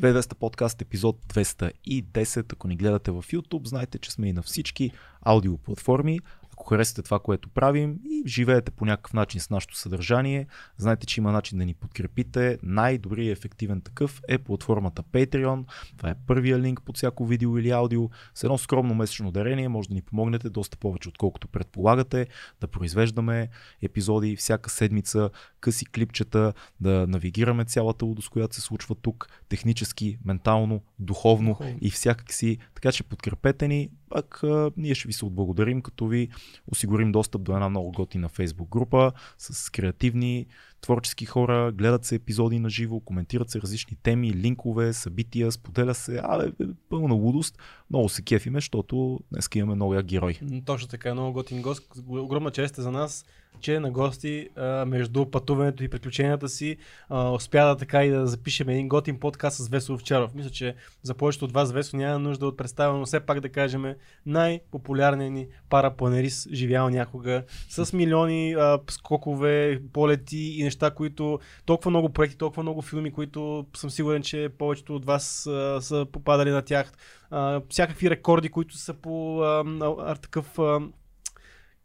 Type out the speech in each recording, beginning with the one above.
2200 подкаст епизод 210. Ако ни гледате в YouTube, знаете, че сме и на всички аудиоплатформи. Ако харесате това, което правим и живеете по някакъв начин с нашето съдържание, знаете, че има начин да ни подкрепите. Най-добрият и ефективен такъв е платформата Patreon. Това е първия линк под всяко видео или аудио. С едно скромно месечно дарение може да ни помогнете доста повече, отколкото предполагате, да произвеждаме епизоди всяка седмица, къси клипчета, да навигираме цялата лудост, която се случва тук, технически, ментално, духовно Духовно. и всякак си. Така че подкрепете ни, пак а, ние ще ви се отблагодарим, като ви осигурим достъп до една много готина фейсбук група с креативни, творчески хора, гледат се епизоди на живо, коментират се различни теми, линкове, събития, споделя се, абе, е, пълна лудост. Много се кефиме, защото днес имаме як герой. Точно така, много готин гост. Огромна чест е за нас, че на гости между пътуването и приключенията си успя да така и да запишем един готин подкаст с Весо Овчаров. Мисля, че за повечето от вас Весо няма нужда от представяне, но все пак да кажем най-популярният ни парапланерист живял някога с милиони скокове, полети и неща, които толкова много проекти, толкова много филми, които съм сигурен, че повечето от вас а, са попадали на тях. А, всякакви рекорди, които са по а, а, такъв а,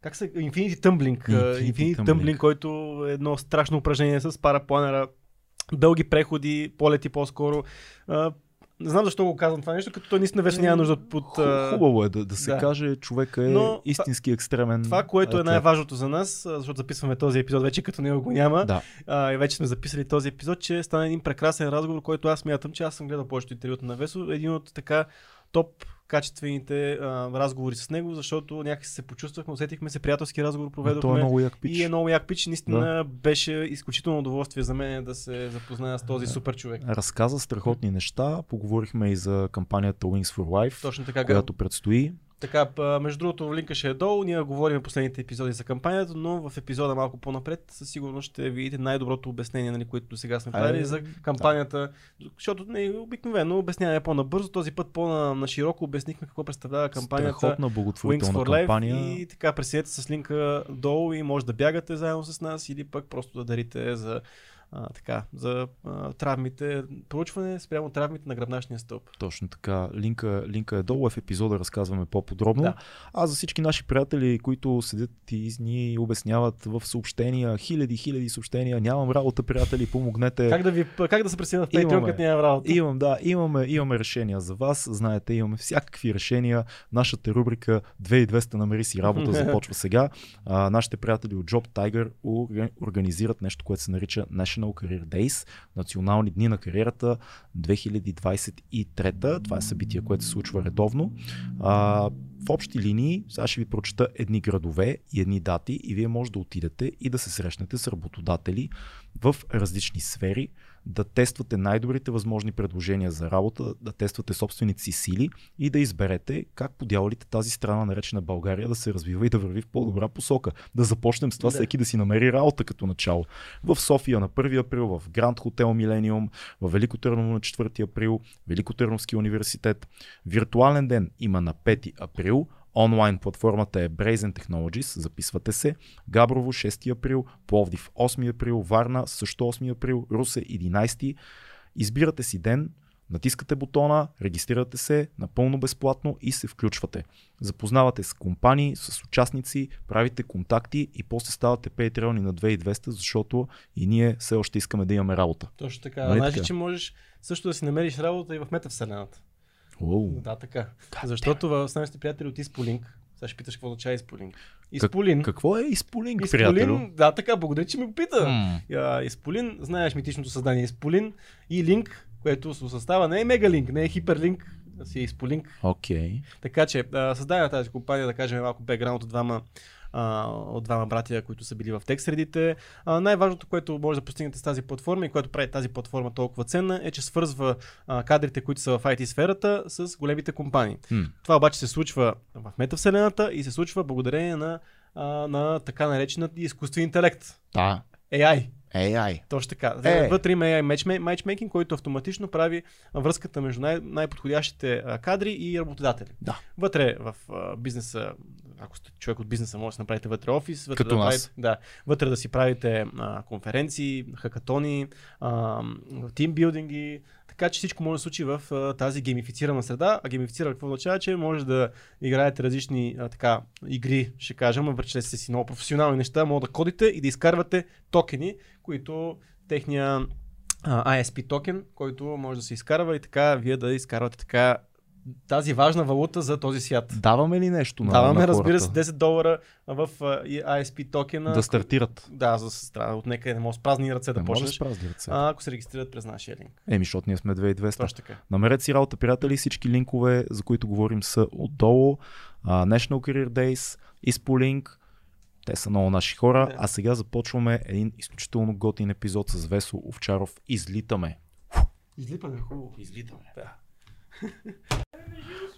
как се... Infinity Tumbling. Infinity Infinity Tumbling. Tumbling, който е едно страшно упражнение с парапланера. Дълги преходи, полети по-скоро. Не знам защо го казвам това нещо, като той наистина вече няма нужда от... Ху- Хубаво е да, да се да. каже, човека е Но истински екстремен. Това, което е най-важното за нас, защото записваме този епизод вече като него го няма, Да, а, и вече сме записали този епизод, че стана един прекрасен разговор, който аз мятам, че аз съм гледал повечето интервюта на Весо, един от така топ качествените а, разговори с него, защото някакси се почувствахме, усетихме се, приятелски разговор но проведохме. той е много як пич. И е много як пич. Наистина беше изключително удоволствие за мен да се запозная с този Да. супер човек. Разказа страхотни неща. Поговорихме и за кампанията Wings for Life, Точно така. която предстои. Така, между другото, линка ще е долу. Ние говорим последните епизоди за кампанията, но в епизода малко по-напред със сигурност ще видите най-доброто обяснение, нали, което до сега сме правили за кампанията. Защото не, обикновено обясняваме по-набързо. Този път по-нашироко обяснихме какво представлява кампанията. Страхотна благотворителна кампания. и така пресете с линка долу и може да бягате заедно с нас или пък просто да дарите за, а, така, за а, травмите, проучване спрямо травмите на гръбначния стълб. Точно така. Линка, линка е долу. В епизода разказваме по-подробно. Да. А за всички наши приятели, които седят и ни обясняват в съобщения, хиляди, хиляди съобщения, нямам работа, приятели, помогнете. Как да, ви, как да се присъединя в Patreon, като нямам работа? Имам, да, имаме, имаме решения за вас. Знаете, имаме всякакви решения. Нашата рубрика 2200 намери си работа започва сега. А, нашите приятели от Job Tiger орга- организират нещо, което се нарича National Career Days, национални дни на кариерата 2023. Това е събитие, което се случва редовно. А, в общи линии, сега ще ви прочета едни градове и едни дати и вие може да отидете и да се срещнете с работодатели в различни сфери, да тествате най-добрите възможни предложения за работа, да тествате собствените си сили и да изберете как по дяволите тази страна, наречена България, да се развива и да върви в по-добра посока. Да започнем с това Да. всеки да си намери работа като начало. В София на 1 април, в Гранд Хотел Милениум, в Велико Търново на 4 април, Велико Търновски университет. Виртуален ден има на 5 април. Онлайн платформата е Brazen Technologies, записвате се. Габрово 6 април, Пловдив 8 април, Варна също 8 април, Русе 11. Избирате си ден, натискате бутона, регистрирате се напълно безплатно и се включвате. Запознавате с компании, с участници, правите контакти и после ставате патреони на 2200, защото и ние все още искаме да имаме работа. Точно така. Нали Значи, че можеш също да си намериш работа и в метавселената. Уоу. Да, така. God Защото в нашите приятели от Исполинк, сега ще питаш какво означава Исполинк. Исполин. Какво е изполинг, приятелю? Исполин, да, така, благодаря, че ми го пита. М, А, Исполин, знаеш митичното създание Исполин и Линк, което се състава не е Мегалинк, не е Хиперлинк, си е Исполинк. Окей. Така че създава тази компания, да кажем малко бекграунд от двама а, от двама братия, които са били в тек средите. А, най-важното, което може да постигнете с тази платформа и което прави тази платформа толкова ценна, е, че свързва а, кадрите, които са в IT сферата, с големите компании. М, Това обаче се случва в метавселената и се случва благодарение на, а, на така нареченият изкуствен интелект. Да. AI. AI. Точно така. Е. Вътре има AI matchmaking, който автоматично прави връзката между най- най-подходящите кадри и работодатели. Да. Вътре в бизнеса, ако сте човек от бизнеса, може да си направите вътре офис, вътре, Като да, нас. правите, да, вътре да си правите а, конференции, хакатони, а, тимбилдинги, така че всичко може да се случи в а, тази геймифицирана среда. А геймифицирана какво означава, че може да играете различни а, така, игри, ще кажем, въпреки че сте си много професионални неща, може да кодите и да изкарвате токени, които техния а, ISP токен, който може да се изкарва и така вие да изкарвате така тази важна валута за този свят. Даваме ли нещо на Даваме, на разбира се, хората? 10 долара в ISP токена. Да стартират. Да, за страна от нека не може с празни ръце да Не почнеш. с празни ръце. А, ако се регистрират през нашия линк. Еми, защото ние сме 2200. Точно така. Намерете си работа, приятели. Всички линкове, за които говорим, са отдолу. А, National Career Days, Ispoliink. Те са много наши хора. Да. А сега започваме един изключително готин епизод с Весо Овчаров. Излитаме. Излипаме хубаво. Излитаме. Да.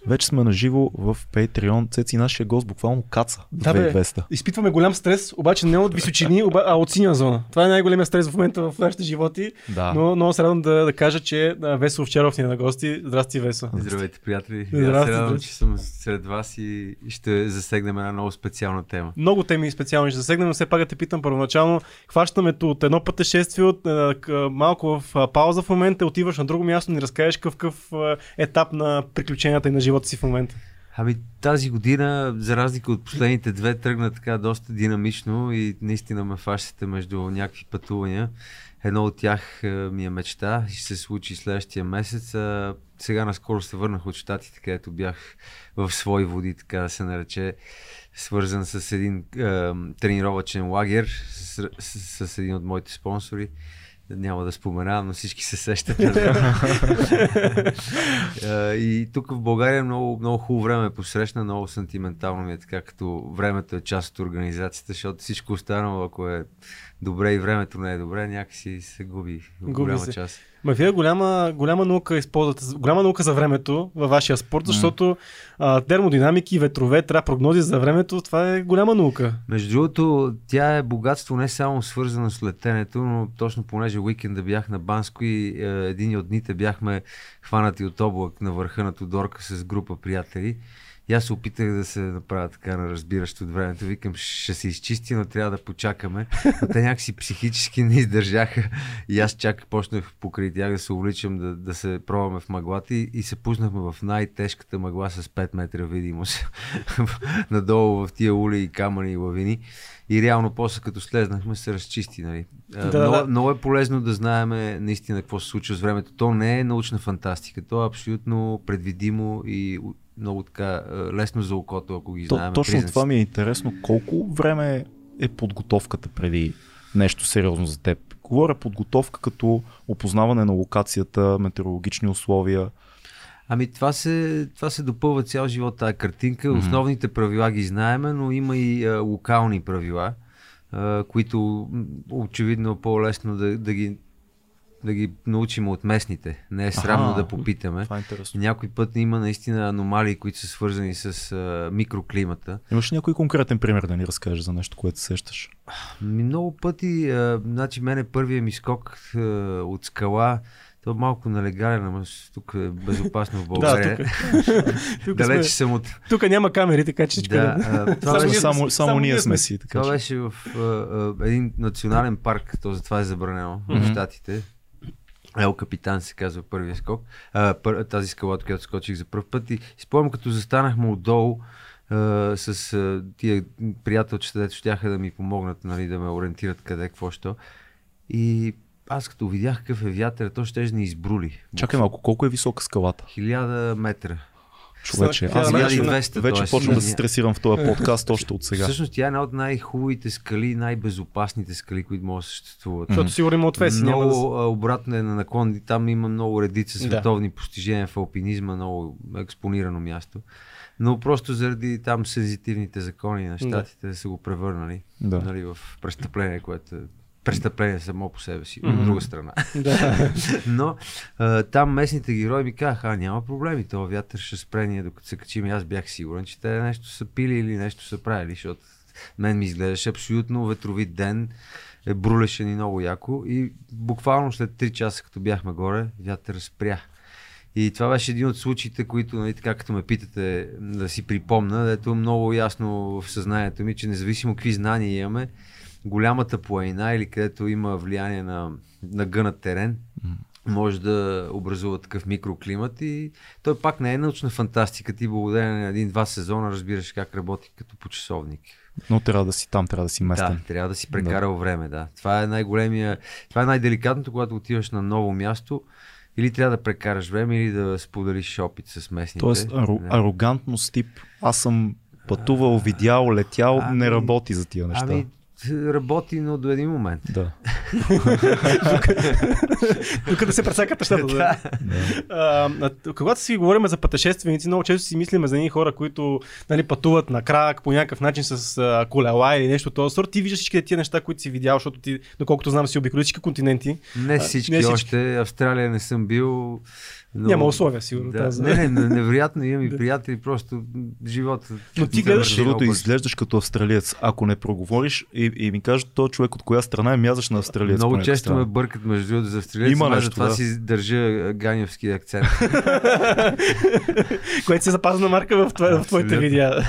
Вече сме на живо в Patreon. Цеци, нашия гост буквално каца. Да, бе. 2200. Изпитваме голям стрес, обаче не от височини, а от синя зона. Това е най-големия стрес в момента в нашите животи. Да. Но много се радвам да, да кажа, че Весо Овчаров ни е на гости. Здрасти, Весо. Здравейте, приятели. Здрасти, Аз се радвам, че съм сред вас и ще засегнем една много специална тема. Много теми специални ще засегнем, но все пак да те питам първоначално. Хващаме от едно пътешествие, от, малко в пауза в момента, отиваш на друго място, ни разкажеш какъв, етап на приключенията и на живота си в момента. Ами тази година, за разлика от последните две, тръгна така доста динамично и наистина ме фащате между някакви пътувания. Едно от тях е, ми е мечта и ще се случи следващия месец. Сега наскоро се върнах от щатите, където бях в свои води, така да се нарече, свързан с един е, тренировачен лагер с, с, с един от моите спонсори. Няма да споменавам, но всички се сещат. Е, и тук в България много, много хубаво време ме посрещна, много сантиментално ми е така, като времето е част от организацията, защото всичко останало, ако е добре и времето не е добре, някакси се губи Губи голяма се. част. Ма вие голяма, голяма наука използвате, голяма наука за времето във вашия спорт, защото а, термодинамики, ветрове, трябва прогнози за времето, това е голяма наука. Между другото, тя е богатство не само свързано с летенето, но точно понеже уикенда бях на Банско и е, един от дните бяхме хванати от облак на върха на Тодорка с група приятели. И аз се опитах да се направя така на разбиращо от времето. Викам, ще се изчисти, но трябва да почакаме. Но те някакси психически не издържаха. И аз чак почнах покрай тях да се увличам, да, да се пробваме в мъглата и, и се пуснахме в най-тежката мъгла с 5 метра видимост. Надолу в тия ули и камъни и лавини. И реално после като слезнахме се разчисти. Нали. Да, много, да. много е полезно да знаем наистина какво се случва с времето. То не е научна фантастика, то е абсолютно предвидимо и много така а, лесно за окото, ако ги знаем. точно признаците. това ми е интересно. Колко време е подготовката преди нещо сериозно за теб? Говоря подготовка като опознаване на локацията, метеорологични условия. Ами това се, това се допълва цял живот тази картинка. Мгм. Основните правила ги знаеме, но има и а, локални правила, а, които м, очевидно е по-лесно да, да, ги, да ги научим от местните. Не е срамно Аха. да попитаме. Това е интересно. Някой път има наистина аномалии, които са свързани с а, микроклимата. Имаш ли някой конкретен пример да ни разкажеш за нещо, което се сещаш? Много пъти, а, значи мене първият ми скок а, от скала, то е малко нелегален, ама тук е безопасно в България. тук. тук, Далеч сме, съм от... тук няма камери, така че всичко Да, е- а, това Само беше, само, само, ние сме си. Така, това че. беше в а, а, един национален парк, то затова е забранено Мгм. в Штатите. Ел Капитан се казва първия скок. А, пър, тази скала, от която скочих за първ път. И си спомням, като застанахме отдолу а, с а, тия приятелчета, дето щяха да ми помогнат, нали, да ме ориентират къде, какво що. И аз като видях какъв е вятър, то ще ни избрули. Чакай малко, колко е висока скалата? Хиляда метра. Човече, аз вече, 1200, вече тоест. почвам да се стресирам в този подкаст още от сега. Всъщност тя е една от най-хубавите скали, най-безопасните скали, които могат да съществуват. Защото сигурно има отвеси. Няма Много да... обратно е на наклон. Там има много редица Да. световни постижения в алпинизма, много експонирано място. Но просто заради там сензитивните закони на щатите са го превърнали Да. нали, в престъпление, което е престъпление само по себе си, Мгм. от друга страна. Но а, там местните герои ми казаха, а няма проблеми, това вятър ще спре ние докато се качим. И аз бях сигурен, че те нещо са пили или нещо са правили, защото мен ми изглеждаше абсолютно ветровит ден, е, брулеше ни много яко и буквално след 3 часа, като бяхме горе, вятър спря. И това беше един от случаите, които, нали, така като ме питате да си припомна, дето много ясно в съзнанието ми, че независимо какви знания имаме, голямата планина или където има влияние на, на гънат терен, може да образува такъв микроклимат и той пак не е научна фантастика. Ти благодарение на един-два сезона разбираш как работи като по часовник. Но трябва да си там, трябва да си местен. Да, трябва да си прекарал да. време, да. Това е най-големия, това е най-деликатното, когато отиваш на ново място. Или трябва да прекараш време, или да споделиш опит с местните. Тоест, ару, да. арогантност тип, аз съм пътувал, видял, летял, ами, не работи за тия неща. Ами, работи, но до един момент. Да. Тук да се пресакат нещата. да. когато си говорим за пътешественици, много често си мислиме за едни хора, които нали, пътуват на крак по някакъв начин с а, колела или нещо от този сорт. Ти виждаш всички тия неща, които си видял, защото ти, доколкото знам, си обиколи всички континенти. Не всички, а, не всички. още. Австралия не съм бил. Но... Няма условия, сигурно. Да. Не, не, не, невероятно имам и приятели, просто живота. Но ти гледаш, другото изглеждаш като австралиец. Ако не проговориш и, и ми кажат, то човек от коя страна е мязаш на австралиец. Много често страна. ме бъркат между другото за австралиец. Има нещо, това да. си държа ганевски акцент. Което се запазна марка в, твое, в твоите видеа.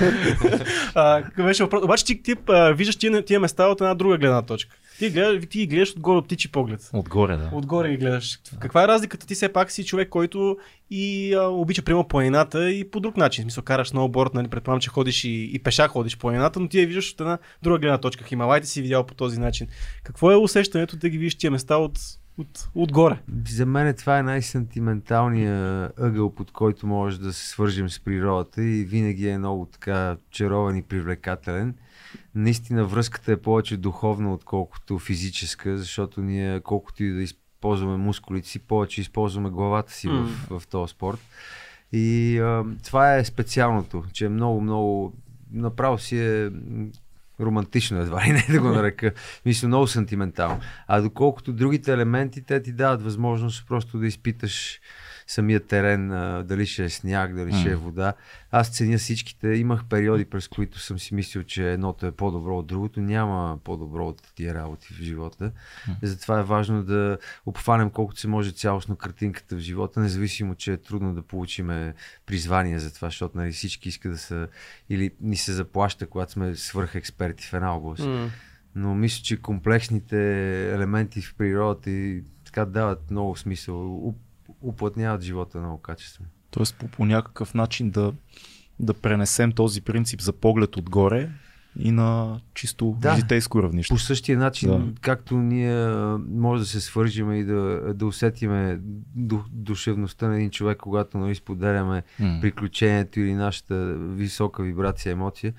Обаче ти, ти виждаш тия, тия места от една друга гледна точка. Ти, гледаш, ти гледаш отгоре от птичи поглед. Отгоре, да. Отгоре ги гледаш. Каква е разликата? Ти все пак си човек, който и а, обича прямо планината и по друг начин. В смисъл, караш сноуборд, нали, предполагам, че ходиш и, и пеша ходиш по планината, но ти я виждаш от една друга гледна точка. Хималайте си видял по този начин. Какво е усещането да ги видиш тия места от, от, отгоре? За мен това е най-сантименталният ъгъл, под който може да се свържим с природата и винаги е много така чарован и привлекателен наистина връзката е повече духовна, отколкото физическа, защото ние колкото и да използваме мускулите си, повече използваме главата си mm. в, в този спорт. И а, това е специалното, че е много, много, направо си е романтично едва ли не да го нарека. Мисля, много сантиментално. А доколкото другите елементи, те ти дават възможност просто да изпиташ самия терен, дали ще е сняг, дали mm. ще е вода. Аз ценя всичките. Имах периоди, през които съм си мислил, че едното е по-добро от другото. Няма по-добро от тия работи в живота. Mm. Затова е важно да обхванем колкото се може цялостно картинката в живота, независимо, че е трудно да получим призвание за това, защото нали, всички искат да са или ни се заплаща, когато сме свърх експерти в една област. Mm. Но мисля, че комплексните елементи в природата и така дават много смисъл уплътняват живота много качествено. Тоест по, по някакъв начин да, да пренесем този принцип за поглед отгоре и на чисто да, житейско равнище. По същия начин, да. както ние може да се свържим и да, да усетиме душевността на един човек, когато нали, споделяме mm. приключението или нашата висока вибрация, емоция,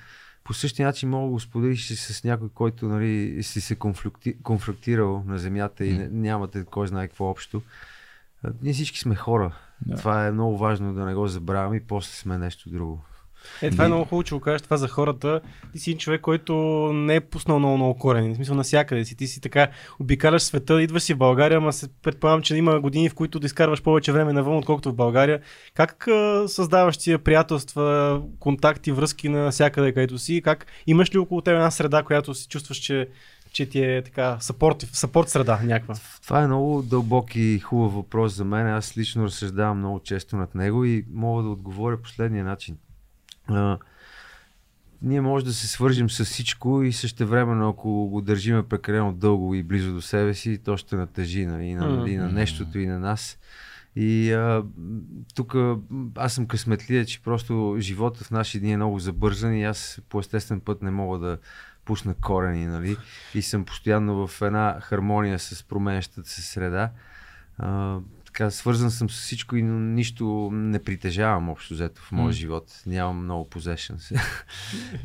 по същия начин мога да го споделиш с някой, който нали, си се конфликти, конфликтирал на земята mm. и нямате кой знае какво общо. Ние всички сме хора. Да. Това е много важно да не го забравяме и после сме нещо друго. Е, това е много хубаво, че го кажеш това за хората. Ти си човек, който не е пуснал много, много корени. В смисъл навсякъде си. Ти си така, обикаляш света, идваш си в България, ама се предполагам, че има години, в които да изкарваш повече време навън, отколкото в България. Как а, създаваш тия приятелства, контакти, връзки на всякъде, където си? Как имаш ли около теб една среда, която си чувстваш, че че ти е така съпорт, съпорт среда някаква? Това е много дълбок и хубав въпрос за мен. Аз лично разсъждавам много често над него и мога да отговоря последния начин. А, ние може да се свържим с всичко и също време, ако го държиме прекалено дълго и близо до себе си, то ще натъжи нали, и, на, mm-hmm. и на нещото, и на нас. И а, тук аз съм късметлия, че просто живота в наши дни е много забързан и аз по естествен път не мога да пусна корени, нали? И съм постоянно в една хармония с променящата се среда. А, така, свързан съм с всичко и нищо не притежавам общо взето в моя mm. живот. Нямам много possessions.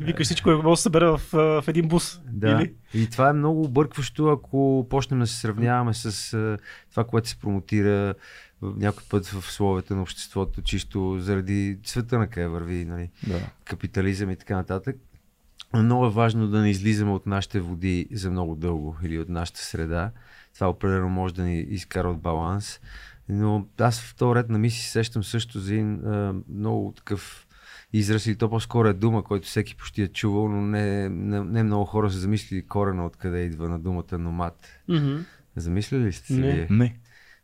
Викаш всичко може да се събере в, в един бус. Да. Или? И това е много объркващо, ако почнем да се сравняваме с това, което се промотира някой път в словете на обществото, чисто заради цвета на къде върви, нали? да. капитализъм и така нататък. Много е важно да не излизаме от нашите води за много дълго или от нашата среда. Това определено може да ни изкара от баланс. Но аз в този ред на мисли сещам също за един а, много такъв израз или то по-скоро е дума, който всеки почти е чувал, но не, не, не много хора са замислили корена откъде идва на думата номад. Mm-hmm. Замислили ли сте се? Не. не.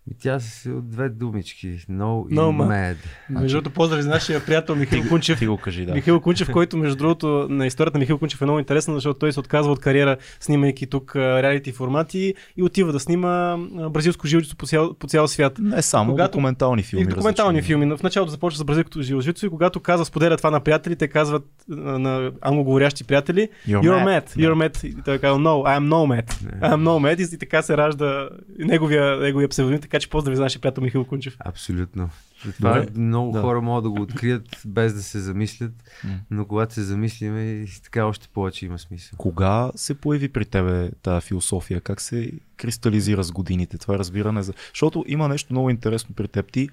И тя се от две думички. No, No и ma- mad. Между другото, поздрави за нашия приятел Михаил Кунчев. Ти го кажи, да. Михаил Кунчев, който между другото на историята на Михаил Кунчев е много интересна, защото той се отказва от кариера, снимайки тук реалити формати и отива да снима бразилско жилчество по цял, по цял свят. Не само Когато- документални филми. и документални различни. филми. В началото започва с бразилското жилжицо и когато казва, споделя това на приятели, те казват на англоговорящи приятели, You're, You're mad. mad, you're mad. И той казва, no, I'm no mad. I'm no mad. И, и така се ражда неговия, неговия псевдоним, така че поздрави за нашия приятел Михаил Кунчев. Абсолютно. Това Добре. много Да. хора могат да го открият без да се замислят, но когато се замислиме, и така още повече има смисъл. Кога се появи при тебе тази философия? Как се кристализира с годините? Това разбиране за... Защото има нещо много интересно при теб. Ти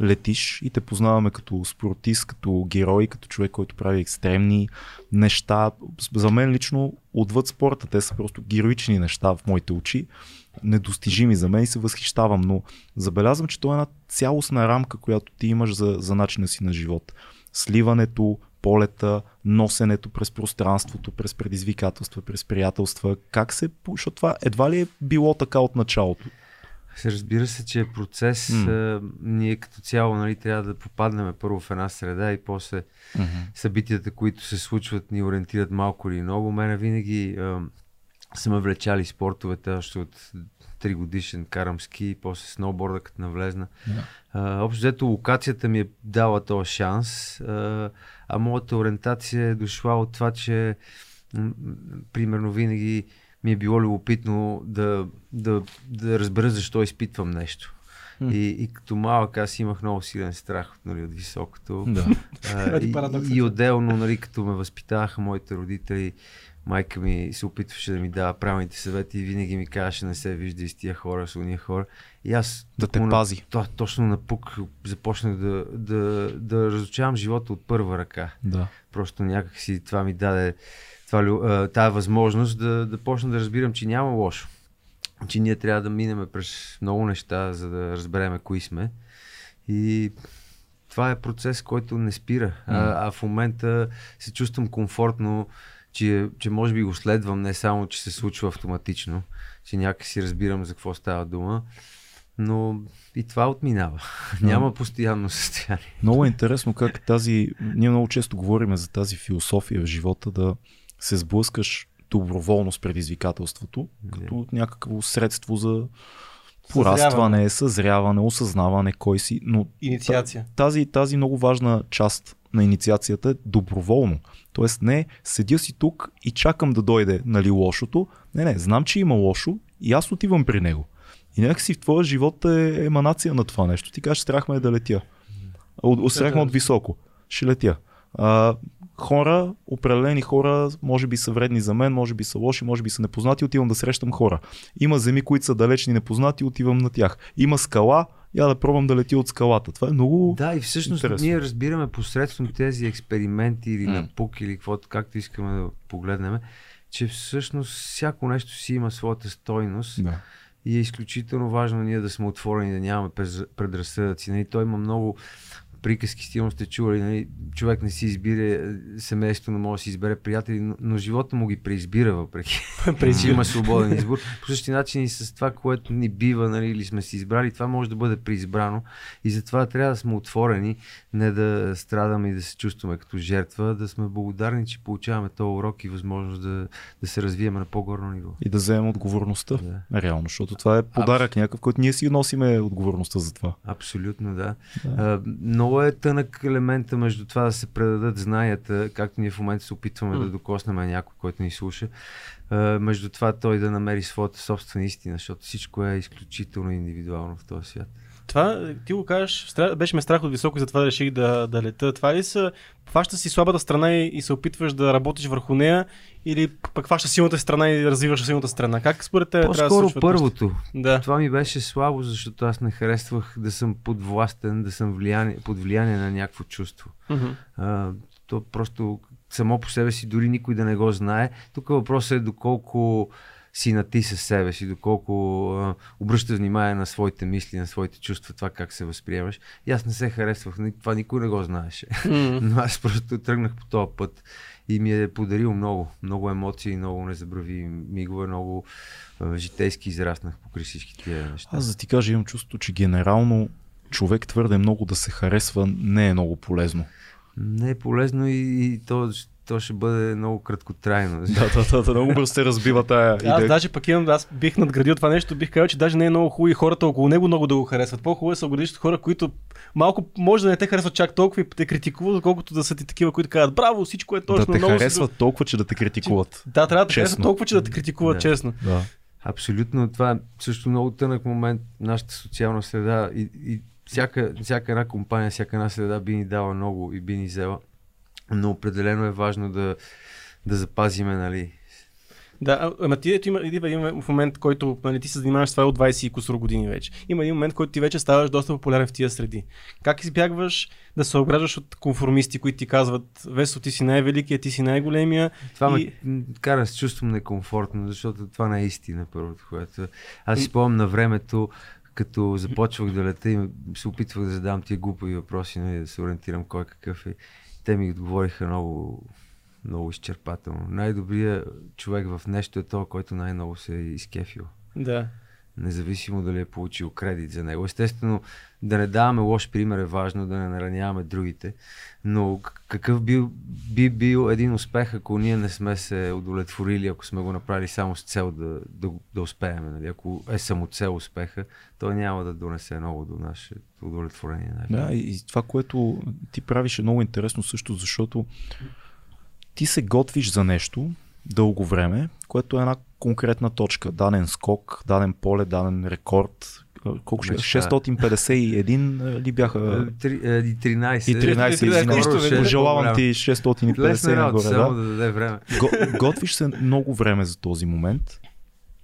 летиш и те познаваме като спортист, като герой, като човек, който прави екстремни неща. За мен лично отвъд спорта, те са просто героични неща в моите очи. Недостижими за мен и се възхищавам, но забелязвам, че това е една цялостна рамка, която ти имаш за, за начина си на живот. Сливането, полета, носенето през пространството, през предизвикателства, през приятелства. Как се... Защото това едва ли е било така от началото? Разбира се, че е процес. А, ние като цяло нали, трябва да попаднем първо в една среда и после събитията, които се случват, ни ориентират малко или много. Мене винаги са ме влечали спортовете, още от 3 годишен карам ски, после сноуборда като навлезна. Да. А, общо взето локацията ми е дала този шанс, а, а моята ориентация е дошла от това, че м- примерно винаги ми е било любопитно да, да, да разбера защо изпитвам нещо. М. И, и като малък аз имах много силен страх нали, от високото. Да. А, и, и отделно, нали, като ме възпитаваха моите родители, майка ми се опитваше да ми дава правилните съвети и винаги ми казваше не се вижда с тия хора, с уния хора. И аз Да те на- пази. то, точно на пук започнах да, да, да разучавам живота от първа ръка. Да. Просто някак си това ми даде това, тая възможност да, да почна да разбирам, че няма лошо. Че ние трябва да минем през много неща, за да разбереме кои сме. И това е процес, който не спира. А, а в момента се чувствам комфортно, че, че може би го следвам, не само, че се случва автоматично, че някакси разбирам за какво става дума, но и това отминава. Няма постоянно състояние. Много е интересно как тази... Ние много често говорим за тази философия в живота да се сблъскаш доброволно с предизвикателството, като някакво средство за порастване, съзряване, осъзнаване кой си, но Инициация. тази, тази много важна част на инициацията е доброволно. Тоест не седя си тук и чакам да дойде нали, лошото. Не, не, знам, че има лошо и аз отивам при него. И някакси в твоя живот е еманация на това нещо. Ти кажеш, страхме е да летя. От, страхме от високо. Ще летя. А, хора, определени хора, може би са вредни за мен, може би са лоши, може би са непознати, отивам да срещам хора. Има земи, които са далечни непознати, отивам на тях. Има скала, я да пробвам да летя от скалата. Това е много... Да, и всъщност Интересно. ние разбираме посредством тези експерименти или М. на пук или каквото, както искаме да погледнем, че всъщност всяко нещо си има своята стойност Да. и е изключително важно ние да сме отворени, да нямаме предразсъдъци. Нали, той има много приказки, стилно сте чували, нали, човек не си избира семейство, не може да си избере приятели, но, но живота му ги преизбира въпреки. че има свободен избор. По същия начин и с това, което ни бива, нали, или сме си избрали, това може да бъде преизбрано и затова трябва да сме отворени, не да страдаме и да се чувстваме като жертва, да сме благодарни, че получаваме този урок и възможност да, да се развием на по-горно ниво. И да вземем отговорността. Да. Реално, защото това е подарък някакъв, който ние си носиме отговорността за това. Абсолютно, да. Да. А, много е тънък елемента между това да се предадат знанията, както ние в момента се опитваме М. да докоснем някой, който ни слуша, между това той да намери своята собствена истина, защото всичко е изключително индивидуално в този свят. Това, ти го кажеш, беше ме страх от високо и затова реших да, да лета. Това ли са, хваща си слабата страна и, и се опитваш да работиш върху нея или пък хваща силната страна и развиваш силната страна? Как според те трябва да се По-скоро първото. Да. Това ми беше слабо, защото аз не харесвах да съм подвластен, да съм влияние, под влияние на някакво чувство. Мгм. А, то просто само по себе си, дори никой да не го знае. Тук въпросът е доколко си на ти със себе си, доколко а, обръщаш внимание на своите мисли, на своите чувства, това как се възприемаш. И аз не се харесвах, това никой не го знаеше. Mm. Но аз просто тръгнах по този път и ми е подарил много, много емоции, много незабрави мигове, много а, житейски израснах покрай всички тия неща. Аз да ти кажа, имам чувство, че генерално човек твърде много да се харесва не е много полезно. Не е полезно и, и то, то ще бъде много краткотрайно. Да, да, да, да много бързо се разбива тая идея. Аз даже пък имам, аз бих надградил това нещо, бих казал, че даже не е много хубаво и хората около него много да го харесват. По-хубаво е се оградиш от хора, които малко може да не те харесват чак толкова и те критикуват, колкото да са ти такива, които казват браво, всичко е точно. да те много си харесват толкова, че да те критикуват. Да, трябва да те Честно. харесват толкова, че да те критикуват Да. честно. Да. Абсолютно. Това е също много тънък момент. Нашата социална среда и, и всяка, всяка една компания, всяка една среда би ни дала много и би ни взела. Но определено е важно да, да запазиме, нали, Да, ама ти ето има, има, в момент, който нали, ти се занимаваш с това от 20 и кусор години вече. Има един момент, който ти вече ставаш доста популярен в тия среди. Как избягваш да се ограждаш от конформисти, които ти казват, Весо, ти си най-великият, ти си най-големия. Това И- ме кара се чувствам некомфортно, защото това не е истина, първото, което... Аз си спомням на времето, като започвах да лета и се опитвах да задам тия глупави въпроси, нали, да се ориентирам кой какъв е. Те ми отговориха много, много изчерпателно. Най-добрият човек в нещо е този, който най-много се е изкефил. Да. Независимо дали е получил кредит за него. Естествено, да не даваме лош пример е важно, да не нараняваме другите. Но какъв би, би бил един успех, ако ние не сме се удовлетворили, ако сме го направили само с цел да, да, да успеем. Нали? Ако е самоцел успеха, той няма да донесе много до нашето удовлетворение. Нали? Да, и това, което ти правиш е много интересно също, защото ти се готвиш за нещо дълго време, което е една конкретна точка, даден скок, даден поле, даден рекорд. Колко ще е? Мечта. 651 ли бяха? Три- е, И 13. И 13, Нищо, извинявам. нищо, Пожелавам ти Лесна 650 работа, нагоре. само Да? да даде време. Го, готвиш се много време за този момент,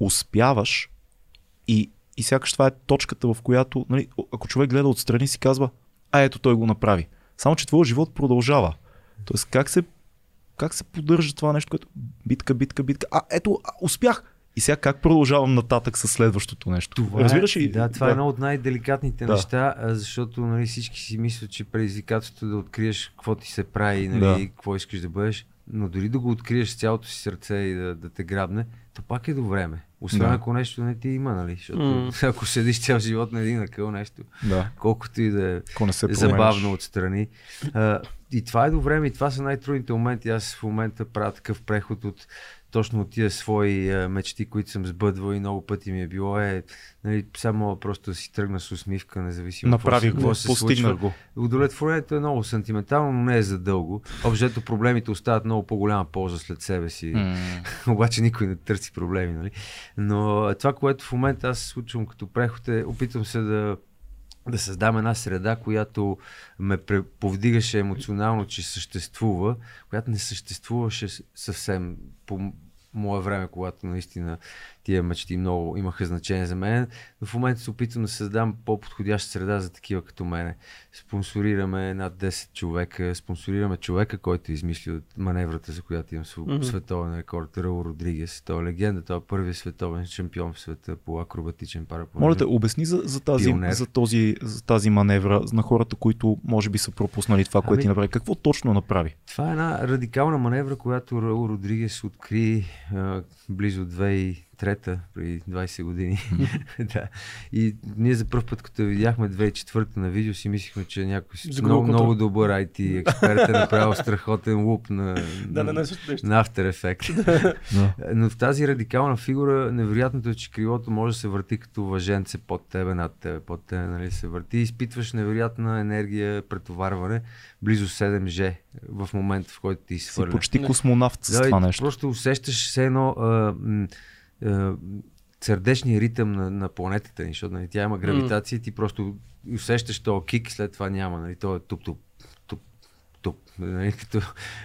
успяваш и, и сякаш това е точката, в която, нали, ако човек гледа отстрани, си казва, а ето той го направи. Само, че твоят живот продължава. Тоест, как се, как се поддържа това нещо, което битка, битка, битка. А, ето, а, успях! И сега как продължавам нататък с следващото нещо? Това Разбираш е, ли? Да, това е едно от най-деликатните Да. неща, защото нали, всички си мислят, че предизвикателството е да откриеш какво ти се прави, нали, Да. какво искаш да бъдеш, но дори да го откриеш с цялото си сърце и да, да те грабне, то пак е до време. Освен Да. ако нещо не ти има, нали? Защото М. ако седиш цял живот на един акъл нещо, Да, колкото и да е забавно отстрани. А, и това е до време и това са най-трудните моменти. Аз в момента правя такъв преход от точно от тия свои а, мечти, които съм сбъдвал и много пъти ми е било е, нали, само просто да си тръгна с усмивка, независимо Направих какво, го, се случва. го. Удовлетворението е много сантиментално, но не е за дълго. Общо проблемите остават много по-голяма полза след себе си. М, Обаче никой не търси проблеми, нали? Но това, което в момента аз случвам като преход е, опитвам се да, да създам една среда, която ме повдигаше емоционално, че съществува, която не съществуваше съвсем по мое време, когато наистина тия мечти много имаха значение за мен. Но в момента се опитвам да създам по-подходяща среда за такива като мене. Спонсорираме над 10 човека, спонсорираме човека, който е измислил маневрата, за която имам световен рекорд, Раул Родригес. Той е легенда, той е първият световен шампион в света по акробатичен парапланизъм. Моля те, обясни за, за, тази, Пионер. за, този, за тази маневра на хората, които може би са пропуснали това, което Ами- ти направи. Какво точно направи? Това е една радикална маневра, която Раул Родригес откри а, близо 2003 преди 20 години. да. И ние за първ път, като видяхме 2004 на видео, си мислихме, че някой си много, много добър IT експерт е направил страхотен луп на, Да, на, нещо. на After Effects. Да. Но в тази радикална фигура, невероятното е, че крилото може да се върти като въженце под тебе, над тебе, под тебе, нали, се върти. Изпитваш невероятна енергия, претоварване, близо 7G в момента, в който ти Си изхвърля. почти Не. космонавт с Да, това нещо. Просто усещаш все едно а, сърдечния ритъм на, на планетата ни, защото нали, тя има гравитация и ти просто усещаш този кик и след това няма. Нали, то е туп-туп, туп, туп. Нали, като,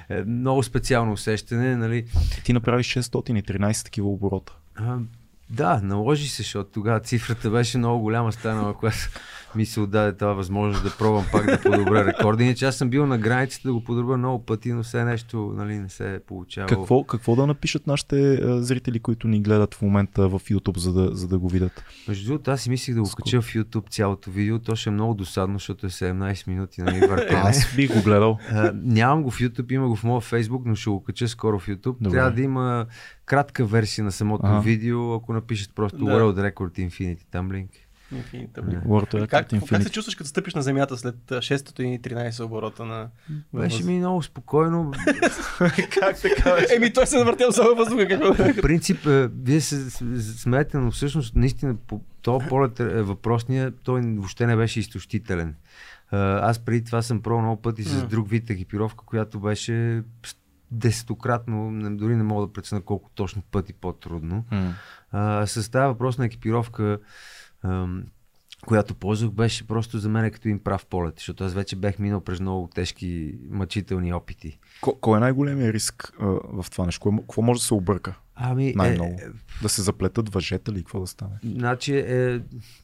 е, много специално усещане. Нали, Ти направи 613 такива оборота. а, да, наложи се, защото тогава цифрата беше много голяма станала, която ми се отдаде това възможност да пробвам пак да подобря рекорда. Иначе аз съм бил на границата да го подобря много пъти, но все нещо нали, не се е получавало. Какво, какво да напишат нашите а, зрители, които ни гледат в момента в YouTube, за да, за да го видят? Между другото, аз си мислих да го кача в YouTube цялото видео. То ще е много досадно, защото е 17 минути нали, въртене. Аз бих го гледал. А, нямам го в YouTube, има го в моя Facebook, но ще го кача скоро в YouTube. Добре. Трябва да има кратка версия на самото Ага. видео, ако напишат просто Да. World Record Infinity Tumbling. Infinity Да. Tablet. World Record Как, как се чувстваш като стъпиш на земята след а, 613 оборота на... Беше ми много спокойно. как така? Еми той се навъртел за въздуха. Какво В принцип, е, вие се смеете, но всъщност наистина по този полет е въпросния, той въобще не беше изтощителен. Аз преди това съм пробвал много пъти с друг вид екипировка, която беше десетократно, дори не мога да преценя колко точно пъти по-трудно. М. А, с тази въпросна екипировка, ам, която ползвах, беше просто за мен като им прав полет, защото аз вече бях минал през много тежки, мъчителни опити. Ко- Кой е най-големият риск а, в това нещо? Какво може да се обърка? Ами, Най-много. Е, Да се заплетат въжета ли? Какво да стане? Значи, е,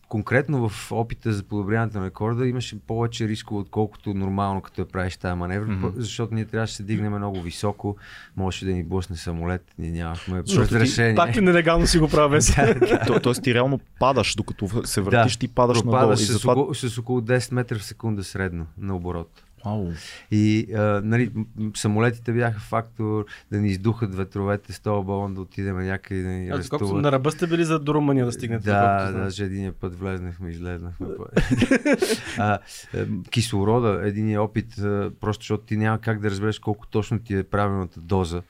конкретно в опита за подобряването на рекорда имаше повече рискове, отколкото нормално, като я правиш тази маневра, Мгм. защото ние трябваше да се дигнем много високо, можеше да ни блъсне самолет, ние нямахме ти разрешение. Пак ли нелегално си го правя без? То, тоест ти реално падаш, докато се въртиш, ти падаш надолу. с, затова... около, с около 10 метра в секунда средно на оборот. Ау. И а, нали, самолетите бяха фактор да ни издухат ветровете с този балон, да отидем някъде да ни А, колко арестуват. на ръба сте били за до Румъния да стигнете? Да, знам. даже един път влезнахме, излезнахме. а, е, кислорода, един опит, просто защото ти няма как да разбереш колко точно ти е правилната доза.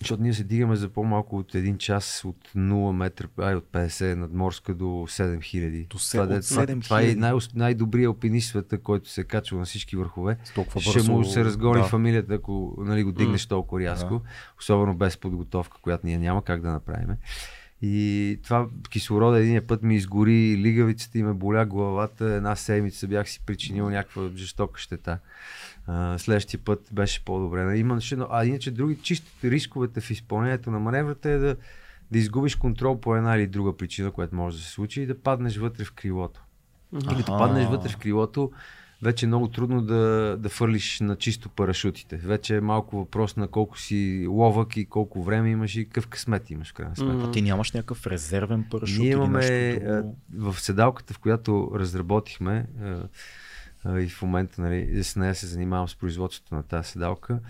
Защото ние се дигаме за по-малко от един час от 0 метра, ай от 50 надморска до 7000. До се- това, от де- това, 7000. това е най- най-добрият алпинист света, който се качва на всички върхове. Толкова Ще бързо. му се разгони да. фамилията, ако нали, го дигнеш толкова рязко, особено без подготовка, която ние няма как да направим. И това кислорода един път ми изгори лигавицата и ме боля главата. Една седмица бях си причинил някаква жестока щета. Следващия път беше по-добре. Имаше, но, а иначе други чисто рисковете в изпълнението на маневрата е да, да изгубиш контрол по една или друга причина, която може да се случи и да паднеш вътре в крилото. И като паднеш вътре в крилото, вече е много трудно да, да фърлиш на чисто парашутите. Вече е малко въпрос на колко си ловък и колко време имаш и какъв късмет имаш в крайна сметка. А ти нямаш някакъв резервен парашут Ние или имаме нещо а, друго? в седалката, в която разработихме а, и в момента нали, с нея се занимавам с производството на тази седалка,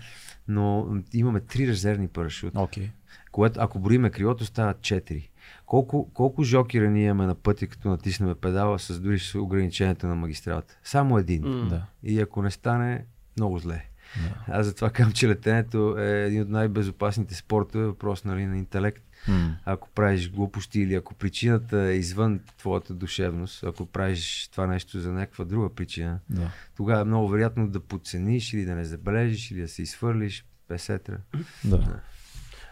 но имаме три резервни парашута. Окей. Което, ако броиме крилото, стават 4. Колко, колко жокера ние имаме на пътя, като натиснем педала с дори с ограничението на магистралата? Само един. М. Да. И ако не стане, много зле. Да. Аз затова казвам, че летенето е един от най-безопасните спортове, въпрос нали, на интелект. М. Ако правиш глупости или ако причината е извън твоята душевност, ако правиш това нещо за някаква друга причина, Да. тогава е много вероятно да подцениш или да не забележиш или да се изхвърлиш, песетра. да.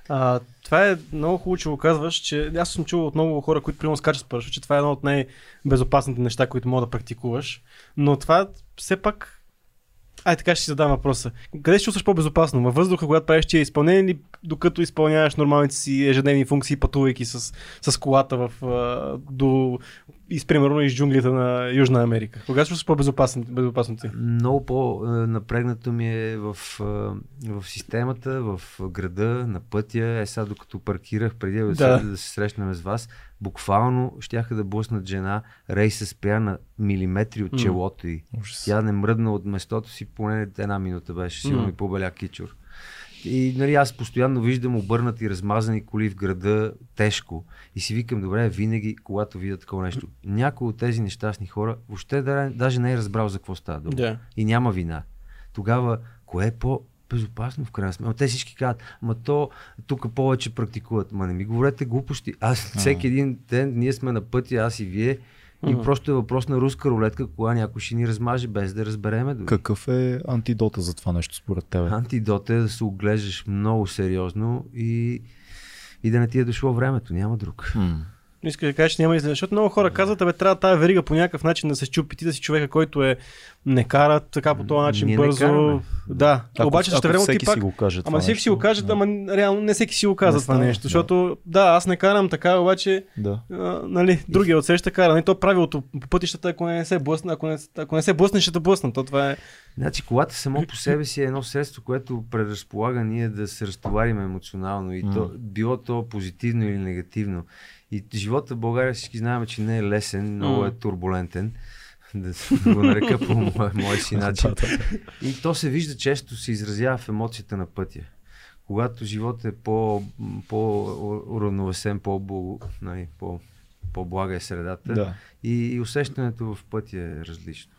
А, това е много хубаво, че го казваш, че аз съм чувал от много хора, които примерно скачат с парашут, че това е едно от най-безопасните неща, които мога да практикуваш. Но това все пак Ай, така ще си задам въпроса. Къде се чувстваш по-безопасно? Във въздуха, когато правиш тия изпълнение или докато изпълняваш нормалните си ежедневни функции, пътувайки с, с колата в, до, из, примерно из джунглите на Южна Америка? Кога по-безопасно безопасно ти? Много по-напрегнато ми е в, а, в системата, в града, на пътя. Е сега докато паркирах преди да, Да. да. се срещнем с вас, буквално щяха да блъснат жена, рейса спря на милиметри от челото й. Тя не мръдна от местото си, поне една минута беше, сигурно М. и побеля кичур. И нали, аз постоянно виждам обърнати, размазани коли в града, тежко. И си викам, добре, винаги, когато видя такова нещо. Някой от тези нещастни хора въобще да, даже не е разбрал за какво става дума. Да. И няма вина. Тогава, кое е по безопасно в крайна сметка. Те всички казват, ма то тук повече практикуват. Ма не ми говорете глупости. Аз всеки един ден, ние сме на пътя, аз и вие. И Ага. просто е въпрос на руска рулетка, кога някой ще ни размаже, без да разбереме. Дори. Какъв е антидота за това нещо според тебе? Антидот е да се оглеждаш много сериозно и, и да не ти е дошло времето. Няма друг. М. Искаш да кажеш, че няма излизане. Защото много хора казват, абе, трябва тази верига по някакъв начин да се щупи. Ти да си човека, който е не кара така по този начин Ние бързо. да, Ако, обаче ще време ти пак. си го каже Ама всеки си го каже, да. ама реално не всеки си го казва Не това нещо. да. Защото да, аз не карам така, обаче Да. а, нали, другия отсеща кара. Нали, то правилото по пътищата, ако не се блъсне, ако не, ако не се блъсне, ще те блъсна. То това е. Значи колата само по себе си е едно средство, което предразполага ние да се разтоварим емоционално и то, било то позитивно или негативно. И живота в България всички знаем, че не е лесен, много е турбулентен. Да го нарека по мое си начин. И то се вижда често, се изразява в емоцията на пътя. Когато животът е по, по-уравновесен, по, нали, по, по-блага е средата Да. и, и усещането в пътя е различно.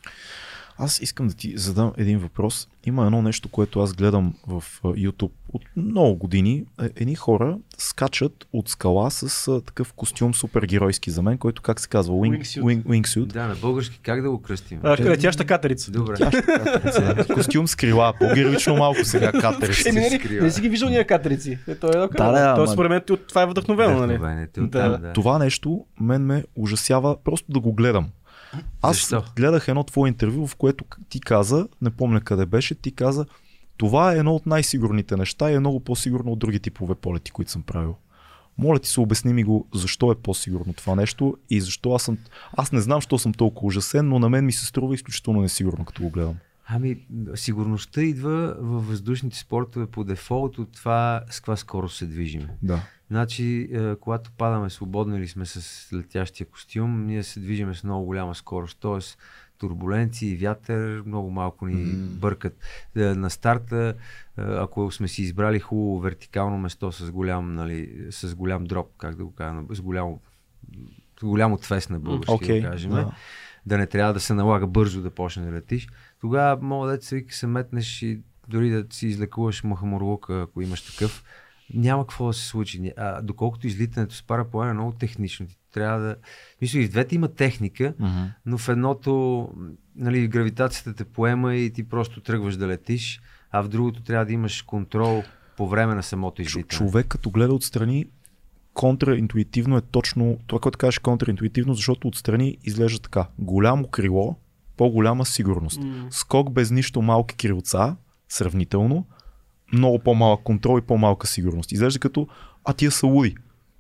Аз искам да ти задам един въпрос. Има едно нещо, което аз гледам в YouTube от много години. Е, Едни хора скачат от скала с а, такъв костюм супергеройски за мен, който как се казва? Wing, Wingsuit. wing, wingsuit. Да, на български как да го кръстим? А, летяща катерица. Добре. Да, костюм с крила. По-героично малко сега. Еми, се нали, скрива. не си ги виждал ние катерици. Е, той е Да, да, То ама- според мен от- това е вдъхновено, нали? Да. там, да. Това нещо мен ме ужасява просто да го гледам. Аз Защо? гледах едно твое интервю, в което ти каза, не помня къде беше, ти каза, това е едно от най-сигурните неща и е много по-сигурно от други типове полети, които съм правил. Моля ти се, обясни ми го, защо е по-сигурно това нещо и защо аз съм... Аз не знам, защо съм толкова ужасен, но на мен ми се струва изключително несигурно, като го гледам. Ами, сигурността идва във въздушните спортове по дефолт от това с каква скорост се движиме. Да. Значи, е, когато падаме свободно или сме с летящия костюм, ние се движиме с много голяма скорост. Тоест, турбуленции, вятър, много малко ни М. бъркат. Е, На старта, е, ако сме си избрали хубаво вертикално место с голям, нали, с голям дроп, как да го кажа, с голямо, с голям отвес на български, Окей. да кажем, да. да не трябва да се налага бързо да почне да летиш, тогава мога да се се метнеш и дори да си излекуваш махамурлука, ако имаш такъв, няма какво да се случи. А, доколкото излитането с параплан е много технично. Ти трябва да... Мисля, и в двете има техника, Мгм. но в едното нали, гравитацията те поема и ти просто тръгваш да летиш, а в другото трябва да имаш контрол по време на самото излитане. човек като гледа отстрани, контраинтуитивно е точно това, което кажеш контраинтуитивно, защото отстрани изглежда така. Голямо крило, по-голяма сигурност. М. Скок без нищо малки крилца, сравнително, много по-малък контрол и по-малка сигурност. Изглежда като, а тия са луди.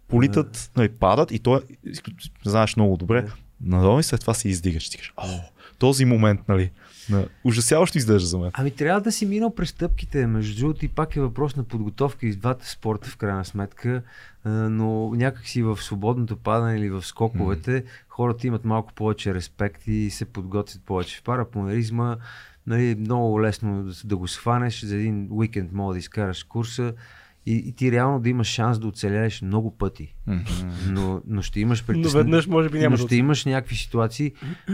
Политат, нали, падат и то изключ- знаеш много добре, Да. надолу и след това се издигаш. Ти кажеш, този момент, нали, на, ужасяващо изглежда за мен. Ами трябва да си минал през стъпките. Между другото и пак е въпрос на подготовка и с двата спорта в крайна сметка, но някакси в свободното падане или в скоковете хората имат малко повече респект и се подготвят повече. В парапланеризма нали, много лесно да, да го схванеш, за един уикенд мога да изкараш курса и, и ти реално да имаш шанс да оцеляеш много пъти. Но, но ще имаш Но притеснение. веднъж може би няма Но да ще имаш някакви ситуации,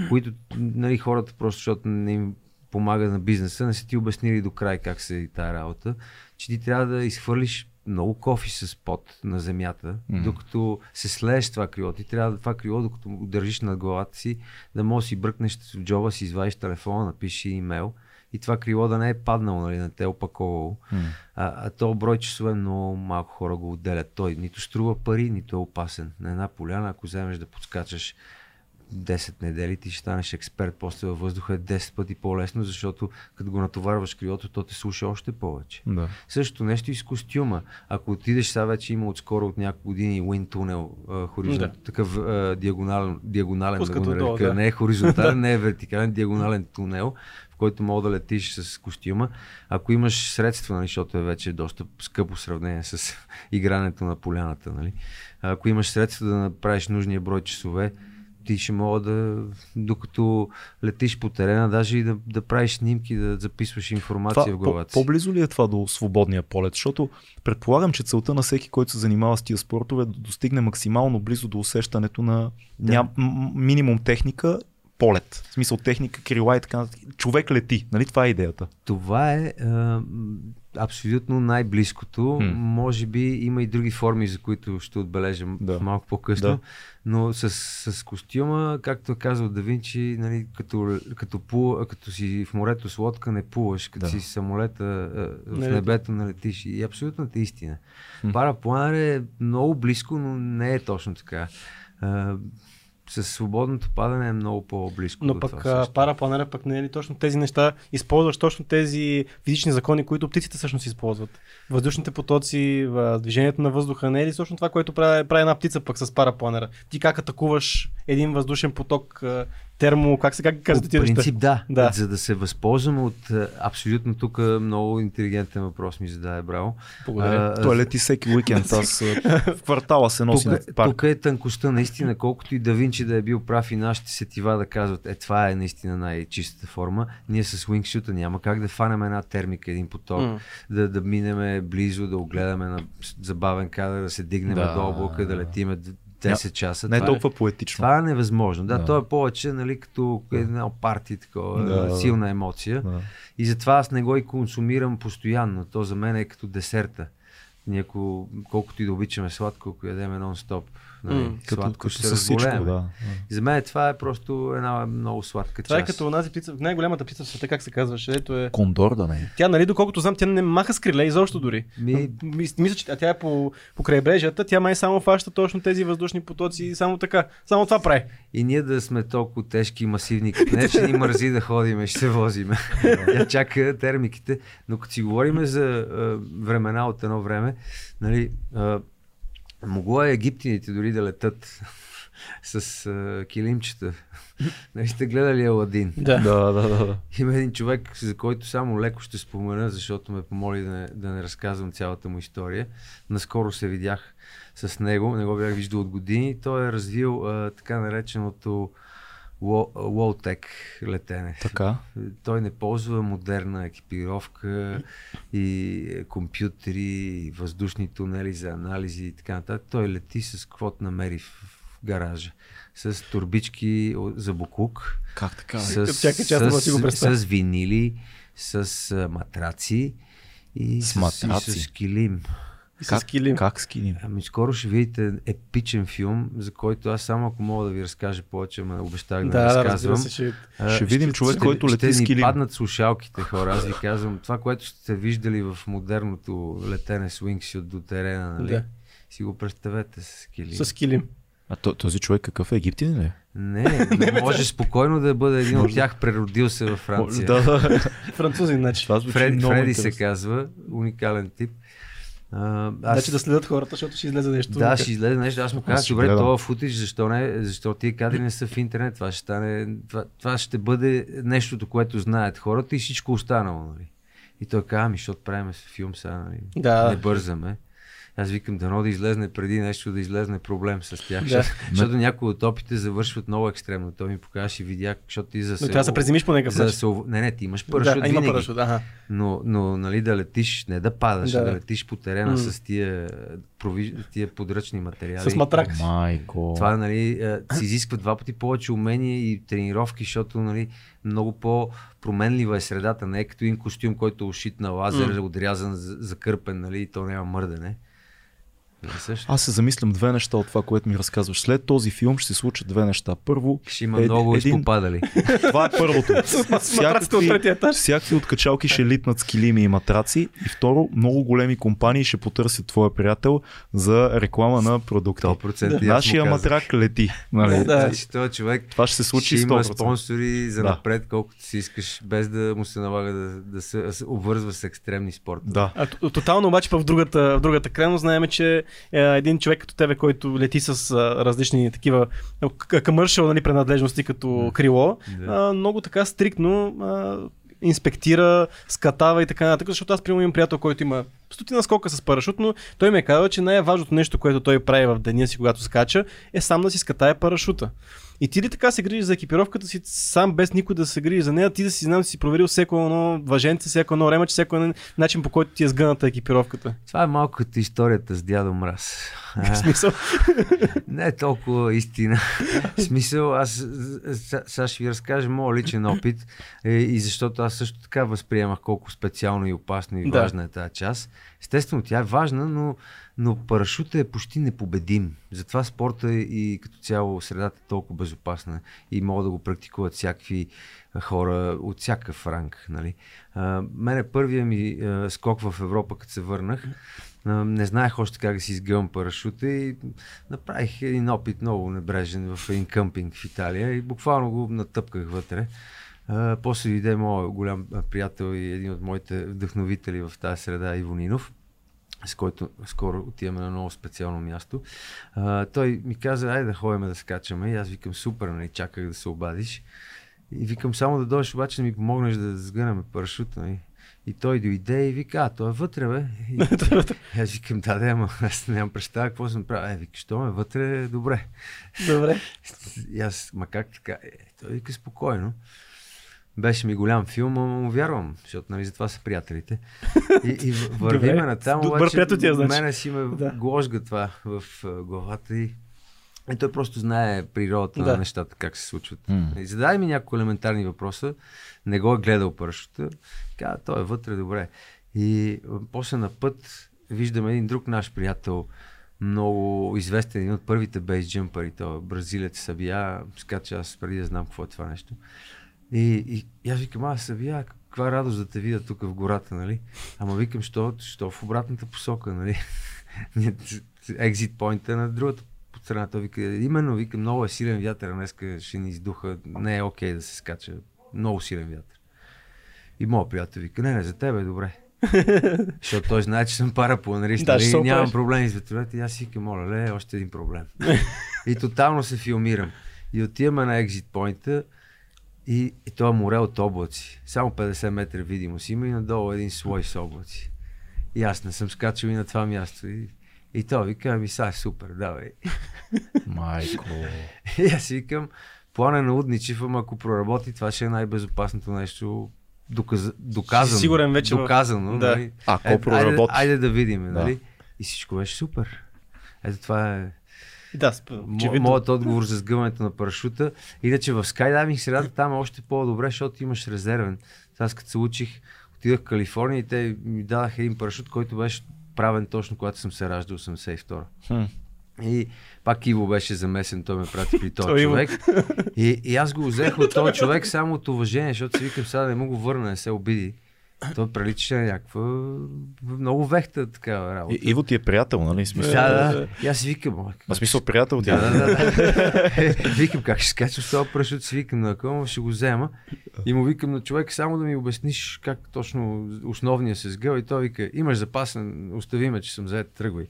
които нали, хората просто, защото не им помага на бизнеса, не са ти обяснили до край как се и тая работа, че ти трябва да изхвърлиш много кофи с пот на земята, Мгм. докато се слееш това крило. Ти трябва да това крило, докато го държиш над главата си, да можеш да си бръкнеш в джоба, си извадиш телефона, напишеш имейл и това крило да не е паднало, нали, не те е опаковало. А, а то брой часове много малко хора го отделят. Той нито струва пари, нито е опасен. На една поляна, ако вземеш да подскачаш 10 недели, ти ще станеш експерт после във въздуха е 10 пъти по-лесно, защото като го натоварваш крилото, то те слуша още повече. Да. Същото нещо и с костюма. Ако отидеш, сега вече има отскоро от няколко години Wind а, хоризонт, Да. такъв а, диагонален, диагонален да го нарека. да. Не е хоризонтален, не е вертикален, диагонален тунел, който мога да летиш с костюма. Ако имаш средства, нали, защото е вече доста скъпо сравнение с игрането на поляната, нали? ако имаш средства да направиш нужния брой часове, ти ще мога да, докато летиш по терена, даже и да, да правиш снимки, да записваш информация Това, в главата си. по-близо ли е това до свободния полет? Защото предполагам, че целта на всеки, който се занимава с тия спортове е да достигне максимално близо до усещането на Да. ням, минимум техника, полет. В смисъл техника, крила и така нататък. Човек лети. Нали това е идеята? Това е а, м, абсолютно най-близкото. Хм. Може би има и други форми, за които ще отбележим Да. малко по-късно. Да. Но с, с костюма, както е казал Да Винчи, нали, като, като, пу, като си в морето с лодка не плуваш, като Да. си самолета а, в Не небето налетиш. И абсолютната истина. Хм. Парапланер е много близко, но не е точно така. С свободното падане е много по-близко. Но пък парапланера пък не е ли точно тези неща, използваш точно тези физични закони, които птиците всъщност използват. Въздушните потоци, движението на въздуха не е ли точно това, което прави, прави една птица пък с парапланера? Ти как атакуваш един въздушен поток, термо, как се как ги казвате По принцип да. Да. За да се възползваме от абсолютно тук много интелигентен въпрос ми зададе, браво. Благодаря. А, Той лети всеки уикенд. Аз в квартала се носи тук, на е- парк. тук е тънкостта, наистина, колкото и да Винчи да е бил прав и нашите сетива да казват, е това е наистина най-чистата форма, ние с Wingsuit няма как да фанем една термика, един поток, М. да, да минеме близо, да огледаме на забавен кадър, да се дигнем Да. до облака, да летиме 10 часа. Не е толкова поетично. Това е невъзможно. Да, Да. то е повече, нали, като една парти, такова, Да. силна емоция. Да. И затова аз не го и консумирам постоянно. То за мен е като десерта. Ние, колкото и да обичаме сладко, ако ядеме нон-стоп, нали. Като, сладко като ще се с всичко, да. И за мен това е просто една много сладка Това е част. като онази птица, най-голямата птица в света, как се казваше, ето е. Кондор да не е. Тя, нали, доколкото знам, тя не маха с криле изобщо дори. Ми- Мис- Мисля, че тя е по, по крайбрежията, тя май само фаща точно тези въздушни потоци и само така. Само това прави. И ние да сме толкова тежки и масивни, като не, че ни мързи да ходим, ще се возиме. Тя чака термиките. Но като си говорим за а, времена от едно време, нали, а, могло е египтяните дори да летат с а, килимчета. Нали сте гледали Аладин? Да. Да, да, да. Има един човек, за който само леко ще спомена, защото ме помоли да не, да не разказвам цялата му история. Наскоро се видях с него, не го бях виждал от години. Той е развил а, така нареченото Wall-Tech летене. Така. Той не ползва модерна екипировка и компютри, и въздушни тунели за анализи и така нататък. Той лети с каквото намери в, гаража. С турбички за буклук, Как така? с, Чакай, че аз си го с, представя. с винили, с матраци и с, матраци? и с килим. И с Как, килим. как скиним? Ами скоро ще видите епичен филм, за който аз само ако мога да ви разкажа повече, ме обещах да, Да, разказвам. се, ще... А, Ще видим човек, който лети ще с килим. паднат слушалките хора. Аз ви казвам, това, което сте виждали в модерното летене с Wingsuit до терена, нали? Да. Си го представете с килим. С килим. А то- този човек какъв е? Египтин ли? е? Не, не може спокойно да бъде един от тях, преродил се във Франция. Да, да. Французин, значи. Фред, Фреди се казва, уникален тип. А, Значи да следят хората, защото ще излезе нещо. Да, ще излезе нещо. Аз му Аз казах, добре, това футич, защо не? Защо тия кадри не са в интернет? Това ще стане, това, това ще бъде нещото, което знаят хората и всичко останало, нали? И той каза, ами, защото правим филм сега, нали? Да. Не бързаме. Аз викам, дано да излезне преди нещо да излезне проблем с тях. Да. Защото, защото някои от опите завършват много екстремно. Той ми покаже и видях, защото ти за Но трябва да се преземиш по някакъв за да начин. се... ов- Не, не, ти имаш парашут да, има винаги. парашут, ага. Но, но нали, да летиш, не да падаш, Да. да, да летиш по терена М. с тия, прови... тия подръчни материали. С матрак. Майко. Това нали, се изисква два пъти повече умения и тренировки, защото нали, много по-променлива е средата. Не е като един костюм, който е ушит на лазер, М. отрязан, за- закърпен нали, и то няма мърдане. Също? Аз се замислям две неща от това, което ми разказваш. След този филм ще се случат две неща. Първо, Ще има Ед- много един- изпопадали. това е първото. Матраците от всякакви откачалки ще литнат с килими и матраци. И второ, много големи компании ще потърсят твоя приятел за реклама на продукти. 100% и аз му Нашия матрак лети. Нали? Да. Значи този човек Това ще се случи ще има 100%. спонсори за Да. напред, колкото си искаш, без да му се налага да, да се обвързва с екстремни спорта. Да. А, тотално обаче в другата, в другата крайност знаем, че е, един човек като тебе, който лети с различни такива къмършал нали, принадлежности като крило, Да. много така стриктно инспектира, скатава и така нататък, защото аз примерно имам приятел, който има стотина скока с парашут, но той ми е казал, че най-важното нещо, което той прави в деня си, когато скача, е сам да си скатае парашута. И ти ли така се грижиш за екипировката си, сам без никой да се грижи за нея, ти да си знам, да си проверил всеко едно въженце, всяко едно ремъче, всеко един начин по който ти е сгъната екипировката. Това е малко като историята с дядо Мраз. В смисъл. Не е толкова истина. Смисъл, аз сега ще ви разкажа моят личен опит е, и защото аз също така възприемах колко специално и опасно и Да. важна е тази част. Естествено, тя е важна, но, но парашута е почти непобедим. Затова спорта и като цяло средата е толкова безопасна и могат да го практикуват всякакви хора от всякакъв ранг. Нали? А, мене първия ми а, скок в Европа, като се върнах, а, не знаех още как да си изгъвам парашута и направих един опит много небрежен в един къмпинг в Италия и буквално го натъпках вътре. А, после дойде моят голям приятел и един от моите вдъхновители в тази среда, Иво Нинов с който скоро отиваме на много специално място. А, той ми каза, айде да ходим да скачаме. И аз викам, супер, нали, чаках да се обадиш. И викам, само да дойдеш, обаче да ми помогнеш да сгънем парашут. Нали. И той дойде и вика, а, той е вътре, бе. И, и аз викам, да, да, ама аз нямам представа какво съм правил. Е, вика, що ме вътре, добре. Добре. И аз, ма как така? Е, той вика, спокойно. Беше ми голям филм, но му вярвам, защото нали, затова са приятелите. И, и вървиме на там, обаче ти е, значи. мене си ме Да. гложга това в главата и, и той просто знае природата Да. на нещата, как се случват. М. И зададе ми няколко елементарни въпроса, не го е гледал парашута, каза, той е вътре, добре. И после на път виждаме един друг наш приятел, много известен, един от първите бейсджъмпъри, той е бразилец Сабия, скача аз преди да знам какво е това нещо. И, и, и аз викам, аз Сабия, каква радост да те видя тук в гората, нали? Ама викам, що, що в обратната посока, нали? Екзит поинта на другата страна. Той вика, именно, вика, много е силен вятър, днеска ще ни издуха, не е окей да се скача, много силен вятър. И моят приятел вика, не, не, за тебе е добре. Защото той знае, че съм парапланарист. Да, се нали? Нямам проблеми с ветровете. И аз си викам, моля, ле, още един проблем. и тотално се филмирам. И отиваме на екзит поинта и, и това е море от облаци. Само 50 метра видимост има и надолу един слой с облаци. И аз не съм скачал и на това място. И, и той вика, ами са е супер, давай. Майко. И аз си викам, плана на Удничев, ама ако проработи, това ще е най-безопасното нещо доказ... доказано. сигурен вече Доказано. Да. Нали? Ако Е, проработи. Айде, айде да видим, Да. нали? И всичко беше супер. Ето това е Да, очевидно. моят отговор за сгъването на парашута. Иначе в скайдайвинг средата там е още по-добре, защото имаш резервен. Аз като се учих, отидах в Калифорния и те ми дадаха един парашут, който беше правен точно когато съм се раждал 82 Хм. и пак Иво беше замесен, той ме прати при този човек. И, и аз го взех от този човек само от уважение, защото си викам сега да не му го върна, не се обиди. Той приличаше на някаква много вехта такава работа. И, Иво ти е приятел, нали? Смисъл, да, да. И аз си викам, «Ма, В смисъл приятел ти е. да, да, да, да. викам как ще скачам с този пръщ, си викам на къма, ще го взема. И му викам на човек само да ми обясниш как точно основния се сгъва и той вика, имаш запасен, остави ме, че съм заед, тръгвай.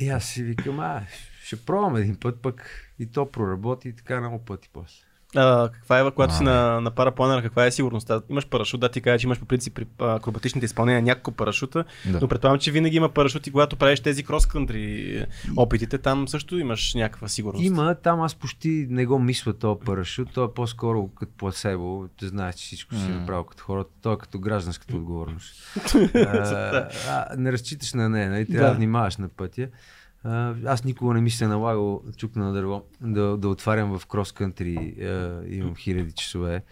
И аз си викам, а, ще пробвам един път, пък и то проработи и така много пъти после. А, каква е, когато си А. на, на парапланера, каква е сигурността? Имаш парашут, да ти кажа, че имаш по принцип при акробатичните изпълнения няколко парашута, Да. но предполагам, че винаги има парашути, когато правиш тези крос-кънтри опитите, там също имаш някаква сигурност. Има, там аз почти не го мисля този парашут, той е по-скоро като пласебо, те знаеш, че всичко си М. направил като хората, той е като гражданската отговорност. а, а, не разчиташ на нея, нали? трябва да. Да. внимаваш на пътя. Аз никога не ми се е налагал чукна на дърво да, да отварям в крос-кънтри, имам хиляди часове.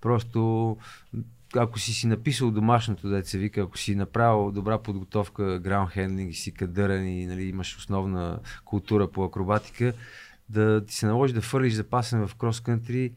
Просто ако си си написал домашното, да се вика, ако си направил добра подготовка, граунд хендлинг си кадърен и нали, имаш основна култура по акробатика, да ти се наложи да фърлиш запасен в крос-кънтри,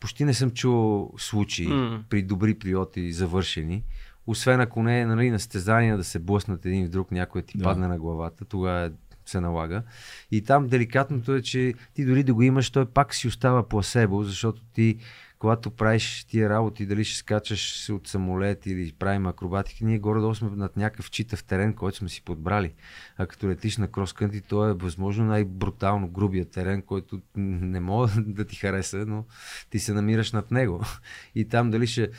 почти не съм чувал случаи М. при добри пилоти завършени. Освен ако не е нали, на стезания да се блъснат един в друг, някой ти Да. падне на главата, тогава се налага. И там деликатното е, че ти дори да го имаш, той пак си остава пласебо, защото ти, когато правиш тия работи, дали ще скачаш от самолет или правим акробатика, ние горе-долу сме над някакъв читав терен, който сме си подбрали. А като летиш на кроскънти, то е възможно най-брутално грубия терен, който не мога да ти хареса, но ти се намираш над него. И там дали ще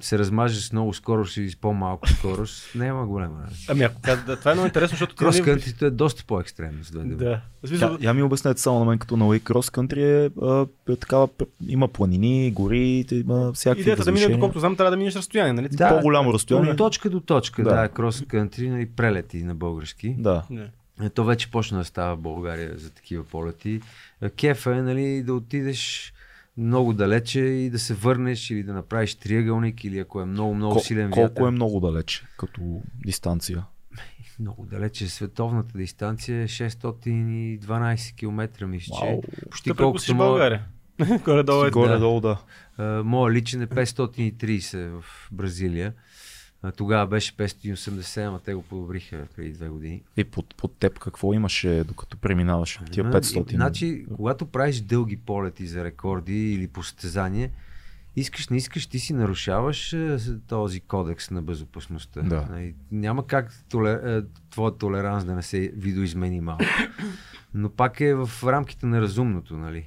се размажеш с много скорост или с по-малко скорост, няма голема разлика. Ами ако да, това е много интересно, защото нали- Крос-кънтрито е доста по-екстремно. Да. Смисъл, Я, я ми обяснете само на мен като на Way Cross Country е, е такава, има планини, гори, има всякакви идеята да мине, доколкото знам, трябва да минеш разстояние, нали? Да. По-голямо разстояние. От точка до точка, Да. да, крос-кънтри, нали, прелети на български. Да. Да. Е, То вече почна да става в България за такива полети. Кефа е нали, да отидеш много далече и да се върнеш или да направиш триъгълник или ако е много, много Кол- силен колко вятър. е много далече като дистанция? Много далече. Световната дистанция е 612 км, мисля, че. Почти колкото България. Горе-долу е. Горе-долу да. моя личен е 530 в Бразилия. Тогава беше 580, ама те го подобриха преди две години. И под, под теб какво имаше докато преминаваш? Тия Ами, 500. Значи, когато правиш дълги полети за рекорди или по състезание, искаш, не искаш, ти си нарушаваш този кодекс на безопасността. Да. Нали, Няма как толер, твоя толеранс да не се видоизмени малко. Но пак е в рамките на разумното, нали?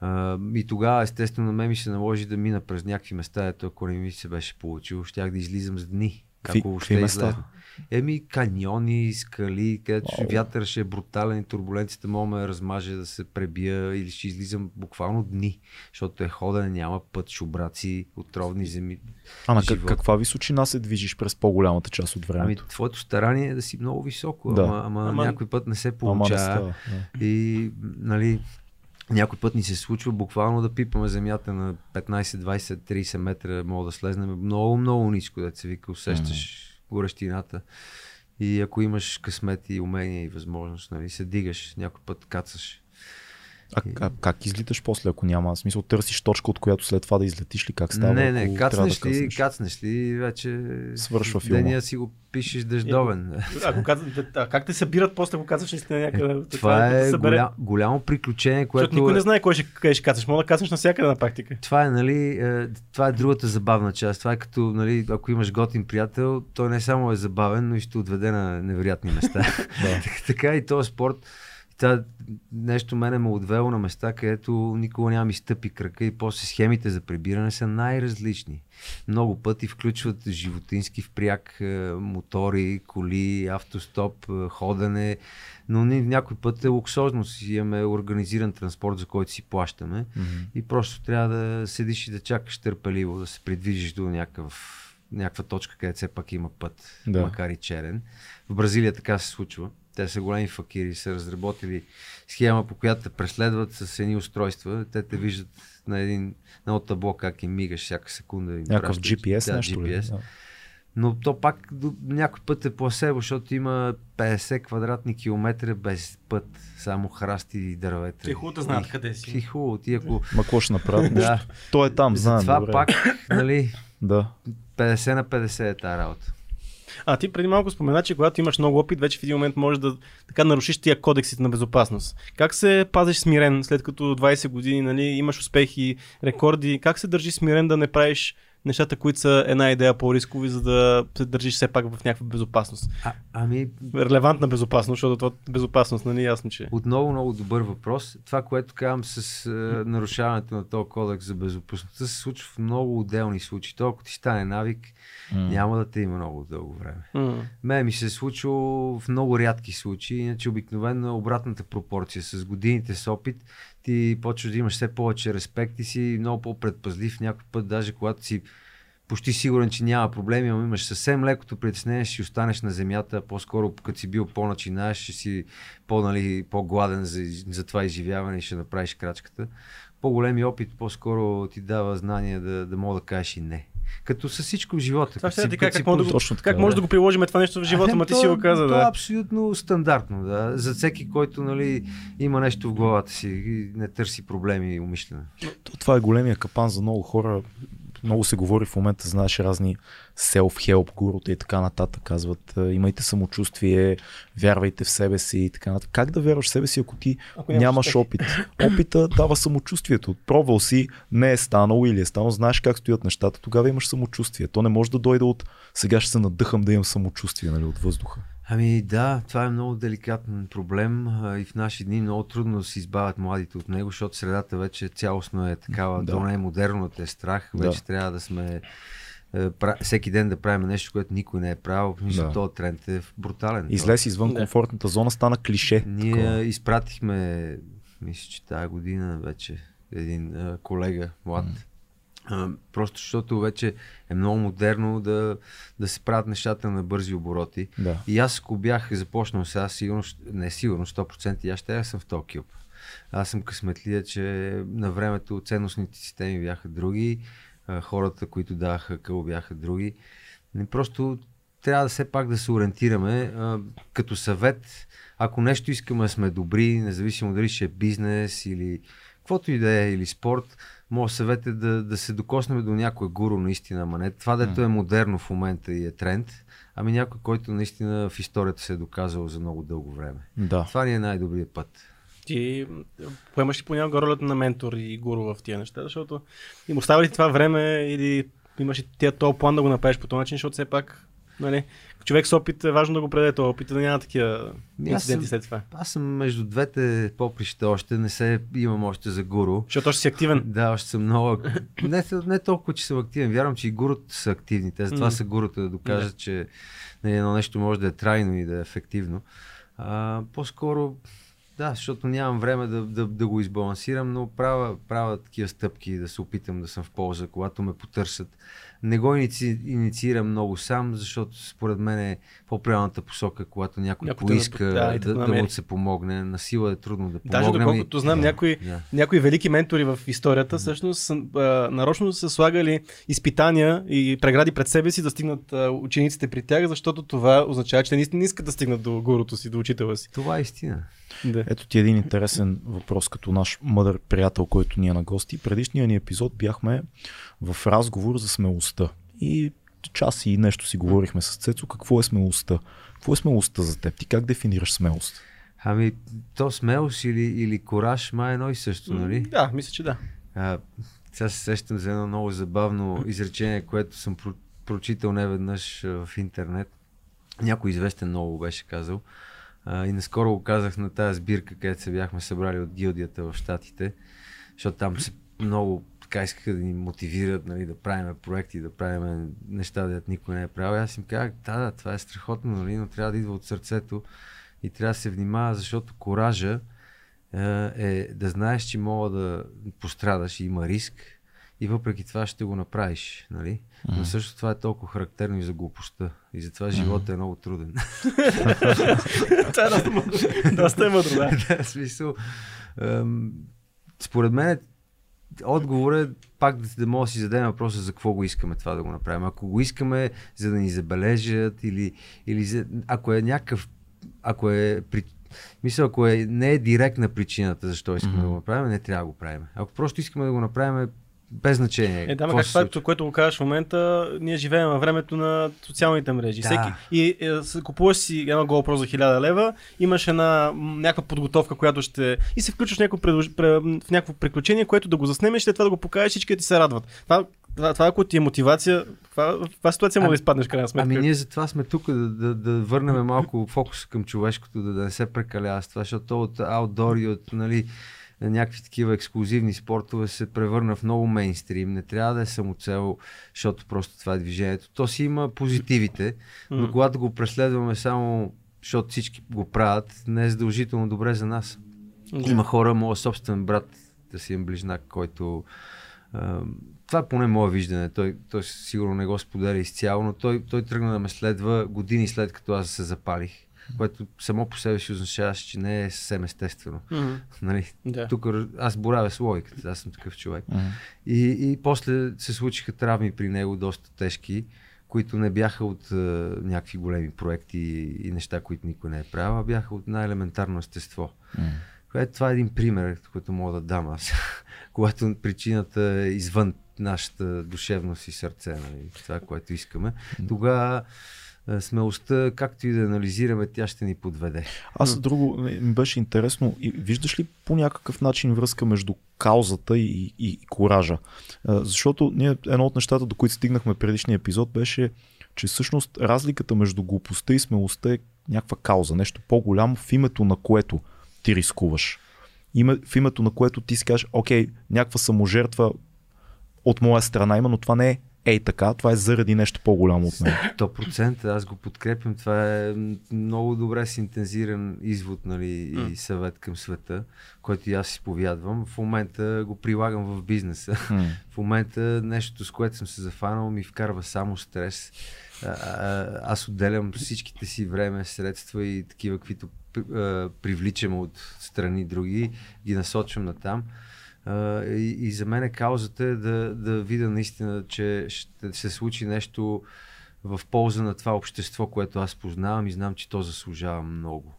А, и тогава, естествено, на мен ми се наложи да мина през някакви места, ето ако не ми се беше получило, щях да излизам с дни. Ако въобще излезна. Еми, каньони, скали, където Вау. вятър ще е брутален и турбуленцията мога ме размаже да се пребия или ще излизам буквално дни, защото е ходене, няма път, шубраци, отровни земи. А на как, каква височина се движиш през по-голямата част от Ами, времето? твоето старание е да си много високо, Да. ама, ама, Ама- някой път не се Ама не получава. става. Да. И, нали, някой път ни се случва буквално да пипаме земята на 15, 20, 30 метра, мога да слезнем много, много ниско, да се вика, усещаш горещината. И ако имаш късмет и умение и възможност, нали, се дигаш, някой път кацаш. А, а, как излиташ после, ако няма? Смисъл, търсиш точка, от която след това да излетиш ли? Как става? не, ако не, кацнеш да ли, кацнеш ли, вече Свършва филма. деня си го пишеш дъждовен. Ако казват, а как те събират после, ако казваш наистина някъде? Това да е събере? голям, голямо приключение, което Защото никой е- не знае кой ще, къде ще кацаш. Мога да кацаш навсякъде на практика. Това е, нали, е, това е другата забавна част. Това е като, нали, ако имаш готин приятел, той не само е забавен, но и ще отведе на невероятни места. Да. Така- така и този спорт. Това нещо мене ме отвело на места, където никога няма ми стъпи крака и после схемите за прибиране са най-различни. Много пъти включват животински впряг, е, мотори, коли, автостоп, е, ходене, но ни, някой път е луксозно си имаме организиран транспорт, за който си плащаме Мгм. и просто трябва да седиш и да чакаш търпеливо, да се придвижиш до някакъв, някаква точка, където все пак има път, Да. макар и черен. В Бразилия така се случва. Те са големи факири, са разработили схема, по която те преследват с едни устройства. Те те виждат на един на едно табло как им мигаш всяка секунда. им Някакъв. GPS да, нещо ли? GPS. Да. Но то пак някой път е пласебо, защото има 50 квадратни километра без път, само храсти и дървета. Те хубаво да знаят И- къде си. Ти хубаво, ти ако... Ма какво ще направят? Да. Той е там, знаем. Затова добре. пак, нали, Да. 50 на 50 е тази работа. А ти преди малко спомена, че когато имаш много опит, вече в един момент можеш да така нарушиш тия кодексите на безопасност. Как се пазиш смирен, след като 20 години нали, имаш успехи, рекорди? Как се държиш смирен да не правиш нещата, които са една идея по-рискови, за да се държиш все пак в някаква безопасност? А, ами, Релевантна безопасност, защото това безопасност, нали, ясно, че. отново много добър въпрос. Това, което казвам с е, нарушаването на този кодекс за безопасността, се случва в много отделни случаи. То, ако ти стане навик, М. няма да те има много дълго време. М. Мен ми се е случило в много рядки случаи, иначе обикновено обратната пропорция. С годините с опит ти почваш да имаш все повече респект и си много по-предпазлив. Някой път, даже когато си почти сигурен, че няма проблеми, ама имаш съвсем лекото притеснение, ще си останеш на земята, по-скоро като си бил по-начинаеш, ще си по, нали, по-гладен за, за това изживяване и ще направиш крачката. По-големи опит по-скоро ти дава знание да, да мога да кажеш и не. Като с всичко в живота. Това ще ти си как може да, Точно така, как може да. го приложим това нещо в живота, Ами, ма ти си го каза, то е да. абсолютно стандартно, да. За всеки, който нали, има нещо в главата си и не търси проблеми умишлено. То, това е големия капан за много хора. Много се говори в момента, знаеш, разни self-help гурута и така нататък. Казват, «А, имайте самочувствие, вярвайте в себе си и така нататък. Как да вярваш в себе си, ако ти Ако нямаш успех? опит? Опита дава самочувствието. Пробвал си, не е станало или е станало, знаеш как стоят нещата, тогава имаш самочувствие. То не може да дойде от сега ще се надъхам да имам самочувствие нали, от въздуха. Ами да, това е много деликатен проблем и в наши дни много трудно да се избавят младите от него, защото средата вече цялостно е такава, Да. да. то не е модерно, те е страх, Да. вече трябва да сме е, всеки ден да правим нещо, което никой не е правил. Мисля, Да. този тренд е брутален. Излез извън Да. комфортната зона, стана клише. Ние такова. изпратихме, мисля, че тази година вече един а, колега млад. А, просто защото вече е много модерно да, да се правят нещата на бързи обороти. Да. И аз ако бях започнал сега, сигурно, не сигурно, 100% и аз ще да съм в този кюб. Аз съм късметлия, че на времето ценностните системи бяха други, хората, които даваха къл бяха други. Не просто трябва да все пак да се ориентираме. Като съвет, ако нещо искаме да сме добри, независимо дали ще е бизнес или каквото и да е, или спорт, моят съвет е да, да се докоснем до някой гуру наистина, ама не това, дето е модерно в момента и е тренд, ами някой, който наистина в историята се е доказал за много дълго време. Да. Това ни е най-добрият път. Ти поемаш ли понякога ролята на ментор и гуру в тия неща, защото им остава ли това време или имаш ли тия този план да го направиш по този начин, защото все пак нали, човек с опит е важно да го предаде този опит, да няма такива инциденти след това. Аз съм между двете поприща още, не се имам още за гуру. Защото още си активен. Да, още съм много. не, не толкова, че съм активен. Вярвам, че и гурут са активни. Те затова mm. са гурута да докажат, yeah. че не, едно нещо може да е трайно и да е ефективно. А, по-скоро да, защото нямам време да, да, да го избалансирам, но правя, правя такива стъпки да се опитам да съм в полза, когато ме потърсят не го иници, инициирам много сам, защото според мен е по-правилната посока, когато някой, някой поиска да, да, да, да му се помогне. На сила е трудно да помогне. Даже доколкото знам, да, някои, да. някои велики ментори в историята всъщност са, а, нарочно са слагали изпитания и прегради пред себе си да стигнат а, учениците при тях, защото това означава, че те наистина искат да стигнат до гурото си, до учителя си. Това е истина. Да. Ето ти един интересен въпрос като наш мъдър приятел, който ни е на гости. Предишния ни епизод бяхме в разговор за смелостта. И час и нещо си говорихме с Цецо. Какво е смелостта? Какво е смелостта за теб? Ти как дефинираш смелост? Ами, то смелост или, или кораж, ма е едно и също, нали? Да, мисля, че да. А, сега се сещам за едно много забавно изречение, което съм про- прочитал не веднъж в интернет. Някой известен много беше казал. А, и наскоро го казах на тази сбирка, където се бяхме събрали от гилдията в Штатите, защото там се много така искаха да ни мотивират нали, да правим проекти, да правим неща, да никой не е правил. Аз им казах, да, да, това е страхотно, нали, но трябва да идва от сърцето и трябва да се внимава, защото коража е, е да знаеш, че мога да пострадаш и има риск и въпреки това ще го направиш. Нали? Но също това е толкова характерно и за глупостта. И затова живота е много труден. Това е доста мъдро. Е да. смисъл. Според мен отговор е пак да, да мога да си зададем въпроса за какво го искаме това да го направим. Ако го искаме за да ни забележат или, или за, ако е някакъв, ако е при, мисля, ако е, не е директна причината защо искаме mm-hmm. да го направим, не трябва да го правим. Ако просто искаме да го направим, без значение. Е, да, как това, което го кажеш в момента, ние живеем във времето на социалните мрежи. Да. Всеки, и е, купуваш си едно GoPro за 1000 лева, имаш една някаква подготовка, която ще. и се включваш някакво предуж... в някакво приключение, което да го заснемеш, след това да го покажеш, всички ти се радват. Това, това, това ако ти е мотивация, това, това ситуация може да изпаднеш крайна сметка. Ами ние затова сме тук да, да, да върнем малко фокус към човешкото, да, да не се прекалява с това, защото от аутдор и от нали, някакви такива ексклюзивни спортове се превърна в много мейнстрим. Не трябва да е самоцел, защото просто това е движението. То си има позитивите, но когато го преследваме само защото всички го правят, не е задължително добре за нас. Да. Има хора, моят собствен брат, да си им близнак, който това е поне мое виждане. Той, той сигурно не го споделя изцяло, но той, той тръгна да ме следва години след като аз се запалих което само по себе си означава, че не е съвсем естествено. Mm-hmm. Нали? Да. Тук аз боравя с логиката, аз съм такъв човек. Mm-hmm. И, и после се случиха травми при него, доста тежки, които не бяха от а, някакви големи проекти и, и неща, които никой не е правил, а бяха от най-елементарно естество. Mm-hmm. Което това е един пример, който мога да дам аз. Когато причината е извън нашата душевност и сърце, нали? това, което искаме, тогава е, смелостта, както и да анализираме, тя ще ни подведе. Аз друго ми беше интересно. Виждаш ли по някакъв начин връзка между каузата и, и, и коража? Е, защото ние, едно от нещата, до които стигнахме предишния епизод, беше, че всъщност разликата между глупостта и смелостта е някаква кауза, нещо по-голямо, в името на което ти рискуваш. Име, в името на което ти си кажеш, окей, някаква саможертва от моя страна има, но това не е ей така, това е заради нещо по-голямо от него. 100% аз го подкрепям. Това е много добре синтезиран извод нали, и съвет към света, който и аз си повядвам. В момента го прилагам в бизнеса. Mm. В момента нещо, с което съм се зафанал, ми вкарва само стрес. А, а, аз отделям всичките си време, средства и такива, каквито а, привличам от страни други, ги насочвам на там. И, и за мен каузата е да, да видя наистина, че ще се случи нещо в полза на това общество, което аз познавам и знам, че то заслужава много.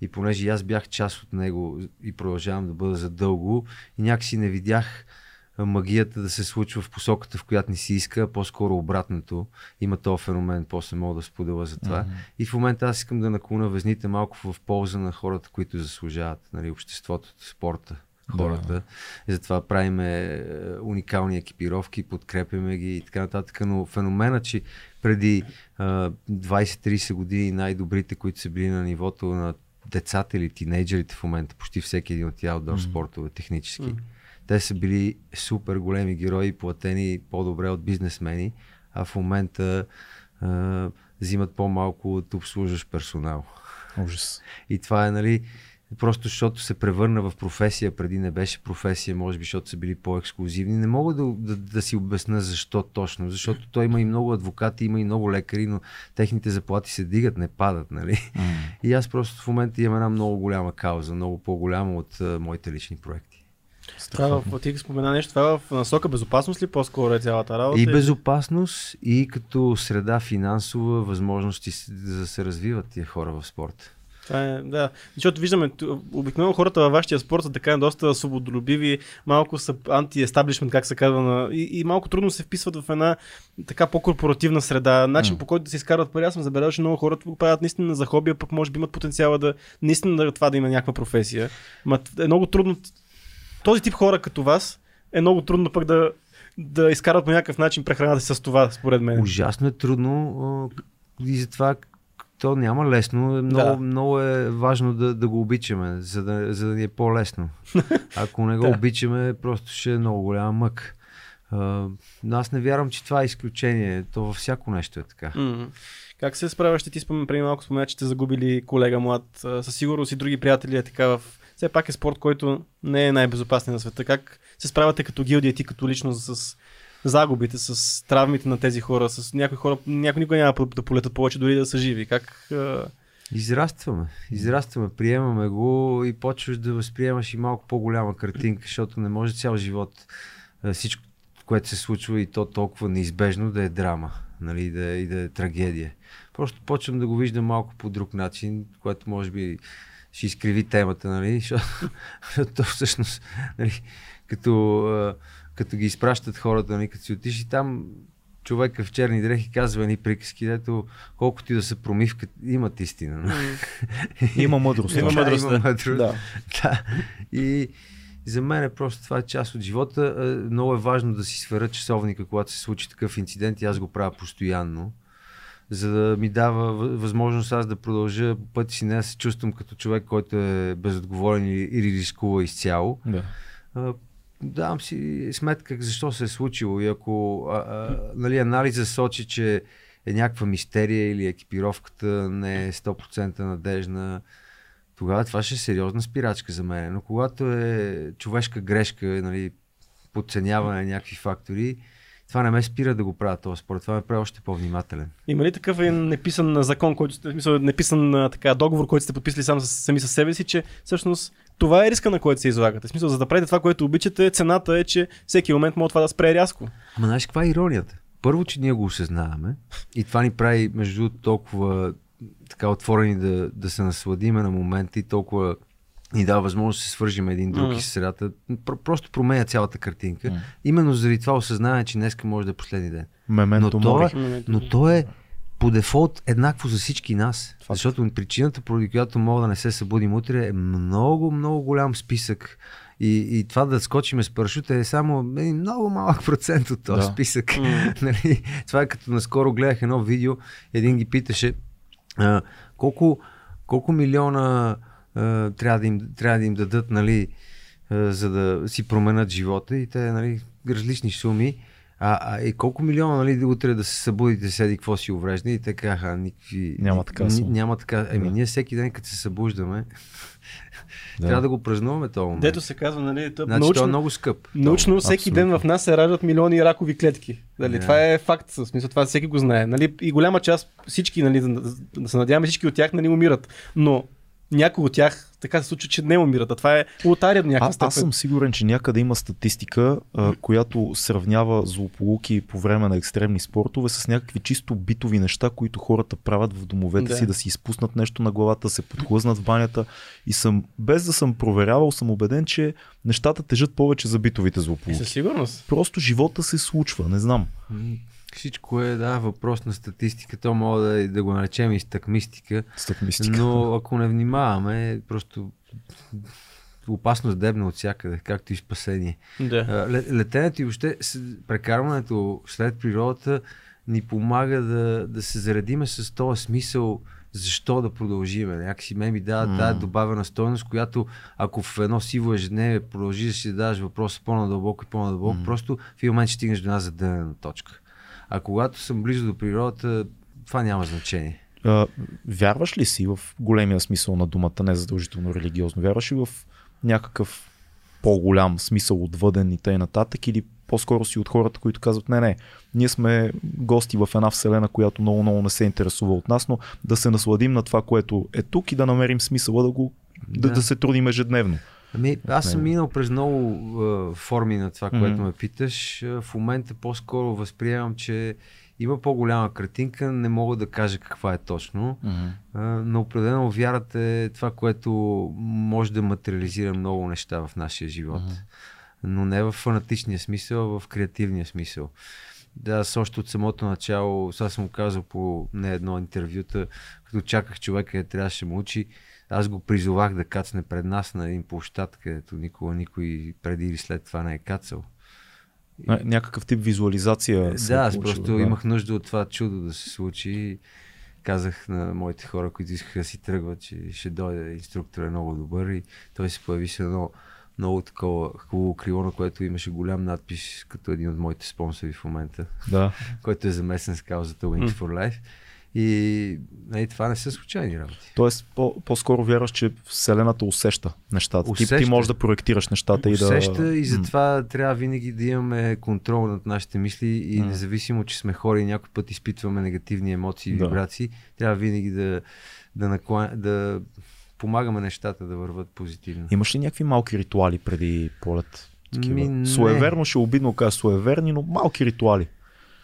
И понеже аз бях част от него и продължавам да бъда задълго, и някакси не видях магията да се случва в посоката, в която ни си иска, по-скоро обратното. Има този феномен, после мога да споделя за това. Mm-hmm. И в момента аз искам да наклона везните малко в полза на хората, които заслужават, нали, обществото, спорта хората. Да. И затова правиме уникални екипировки, подкрепяме ги и така нататък. Но феномена, че преди 20-30 години най-добрите, които са били на нивото на децата или тинейджерите в момента, почти всеки един от тях mm-hmm. спортове технически. Mm-hmm. Те са били супер големи герои, платени по-добре от бизнесмени, а в момента а, взимат по-малко от обслужващ персонал. Ужас. И това е, нали, просто защото се превърна в професия, преди не беше професия, може би защото са били по-ексклюзивни. Не мога да, да, да си обясна защо точно, защото той има и много адвокати, има и много лекари, но техните заплати се дигат, не падат, нали? Mm. И аз просто в момента имам една много голяма кауза, много по-голяма от а, моите лични проекти. Това в, ти спомена нещо, това е в насока безопасност ли по-скоро е цялата работа? И безопасност, и като среда финансова възможности да се развиват тия хора в спорта. Това е, да. Защото виждаме, обикновено хората във вашия спорт са така доста свободолюбиви, малко са анти-естаблишмент, как се казва, на, и, и, малко трудно се вписват в една така по-корпоративна среда. Начин mm. по който да се изкарват пари, аз съм забелязал, че много хората го правят наистина за хобби, а пък може би имат потенциала да наистина това да има някаква професия. Ма е много трудно. Този тип хора като вас е много трудно пък да, да изкарат по някакъв начин прехраната с това, според мен. Ужасно е трудно и затова то няма лесно. Много, да. много е важно да, да го обичаме, за да, за да ни е по-лесно. Ако не го да. обичаме, просто ще е много голяма мък. Uh, аз не вярвам, че това е изключение. То във всяко нещо е така. Mm-hmm. Как се справяш? Ти спомня преди малко спомена, че сте загубили колега млад. Със сигурност и други приятели е така в... Все пак е спорт, който не е най-безопасен на света. Как се справяте като гилдия ти като лично с загубите, с травмите на тези хора, с някои хора, някои никога няма да полетат повече, дори да са живи. Как, Израстваме. Израстваме, приемаме го и почваш да възприемаш и малко по-голяма картинка, защото не може цял живот всичко, което се случва и то толкова неизбежно да е драма нали, да, и да е трагедия. Просто почвам да го виждам малко по друг начин, което може би ще изкриви темата, нали, защото, защото всъщност, нали, като като ги изпращат хората, нали, като си отиш и там човека в черни дрехи казва ни приказки, дето колкото и да са промивка, имат истина. Mm. има мъдрост. има мъдрост. Да, има мъдрост. Да. да. И за мен е просто това е част от живота. Много е важно да си свера часовника, когато се случи такъв инцидент и аз го правя постоянно за да ми дава възможност аз да продължа по пъти си не да се чувствам като човек, който е безотговорен или рискува изцяло. Да давам си сметка защо се е случило и ако а, а, нали, анализа сочи, че е някаква мистерия или екипировката не е 100% надежна, тогава това ще е сериозна спирачка за мен. Но когато е човешка грешка, нали, подценяване на някакви фактори, това не ме спира да го правя този спорт. Това ме прави още по-внимателен. Има ли такъв е неписан закон, който сте, неписан така, договор, който сте подписали сам, сами със себе си, че всъщност това е риска, на който се излагате. В смисъл, за да правите това, което обичате, цената е, че всеки момент може това да спре рязко. Ама знаеш каква е иронията? Първо, че ние го осъзнаваме и това ни прави между толкова така отворени да, да се насладиме на момента и толкова ни дава възможност да се свържим един друг mm. и средата. Просто променя цялата картинка. Mm. Именно заради това осъзнаване, че днес може да е последния ден. но, то е, но то е по дефолт еднакво за всички нас. Факт. Защото причината, поради която мога да не се събудим утре, е много, много голям списък. И, и това да скочиме с парашута е само много малък процент от този да. списък. Mm. нали? Това е като наскоро гледах едно видео, един ги питаше а, колко, колко милиона а, трябва, да им, трябва да им дадат, нали, а, за да си променят живота и те, нали, различни суми. А, а и колко милиона, нали, утре да се събудите, седи какво си уврежда и така, а, никакви... Няма така ни, сума. Няма така. Еми, Да. ние всеки ден, като се събуждаме, Да. трябва да го празнуваме този момент. Дето се казва, нали, тъп, Значи, научно, той е много скъп. научно всеки Абсолютно. ден в нас се раждат милиони ракови клетки. Нали, Да. Това е факт, в смисъл това всеки го знае. Нали, и голяма част, всички, нали, да, да се надяваме, всички от тях нали, умират. Но някои от тях така се случва, че не умират. А това е лотария до някаква степен. аз съм сигурен, че някъде има статистика, а, която сравнява злополуки по време на екстремни спортове с някакви чисто битови неща, които хората правят в домовете Да. си, да си изпуснат нещо на главата, да се подхлъзнат в банята. И съм, без да съм проверявал, съм убеден, че нещата тежат повече за битовите злополуки. със сигурност. Просто живота се случва, не знам. Всичко е, да, въпрос на статистика. То мога да, да го наречем и стъкмистика. Стъкмистика. Но ако не внимаваме, просто опасност дебна от всякъде, както и спасение. Да. Летенето и въобще прекарването след природата ни помага да, да се заредиме с този смисъл защо да продължиме. Някакси ме ми дава тази добавена стойност, която ако в едно сиво ежедневие продължиш да си задаваш въпроса по-надълбоко и по-надълбоко, М. просто в един момент ще стигнеш до една задънена точка. А когато съм близо до природата, това няма значение. А, вярваш ли си в големия смисъл на думата, не задължително религиозно? Вярваш ли в някакъв по-голям смисъл отвъден и т.н. или по-скоро си от хората, които казват не, не, ние сме гости в една вселена, която много-много не се интересува от нас, но да се насладим на това, което е тук и да намерим смисъла да го да, Да. да се трудим ежедневно. Ами, аз съм минал през много а, форми на това, което Мгм. ме питаш. В момента по-скоро възприемам, че има по-голяма картинка, не мога да кажа каква е точно, а, но определено вярата е това, което може да материализира много неща в нашия живот. Мгм. Но не в фанатичния смисъл, а в креативния смисъл. Да, аз още от самото начало, сега съм казал по не едно интервюта, като чаках човека, да трябваше да му учи, аз го призовах да кацне пред нас на един площад, където никога никой преди или след това не е кацал. Ня- Някакъв тип визуализация. се Да, е аз получила, просто да. имах нужда от това чудо да се случи. Казах на моите хора, които искаха да си тръгват, че ще дойде инструктор е много добър и той се появи с едно много такова хубаво крило, на което имаше голям надпис, като един от моите спонсори в момента, Да. който е замесен с каузата Wings for Life. И нали, това не са случайни работи. Тоест, по- по-скоро вярваш, че Вселената усеща нещата. Ти, ти Усеща. можеш да проектираш нещата и да. Усеща и затова трябва винаги да имаме контрол над нашите мисли и М. независимо, че сме хора и някой път изпитваме негативни емоции и Да. вибрации, трябва винаги да, да, наклан... да помагаме нещата да върват позитивно. Имаш ли някакви малки ритуали преди полет? Такива? Ми, не. Суеверно ще е обидно кажа суеверни, но малки ритуали.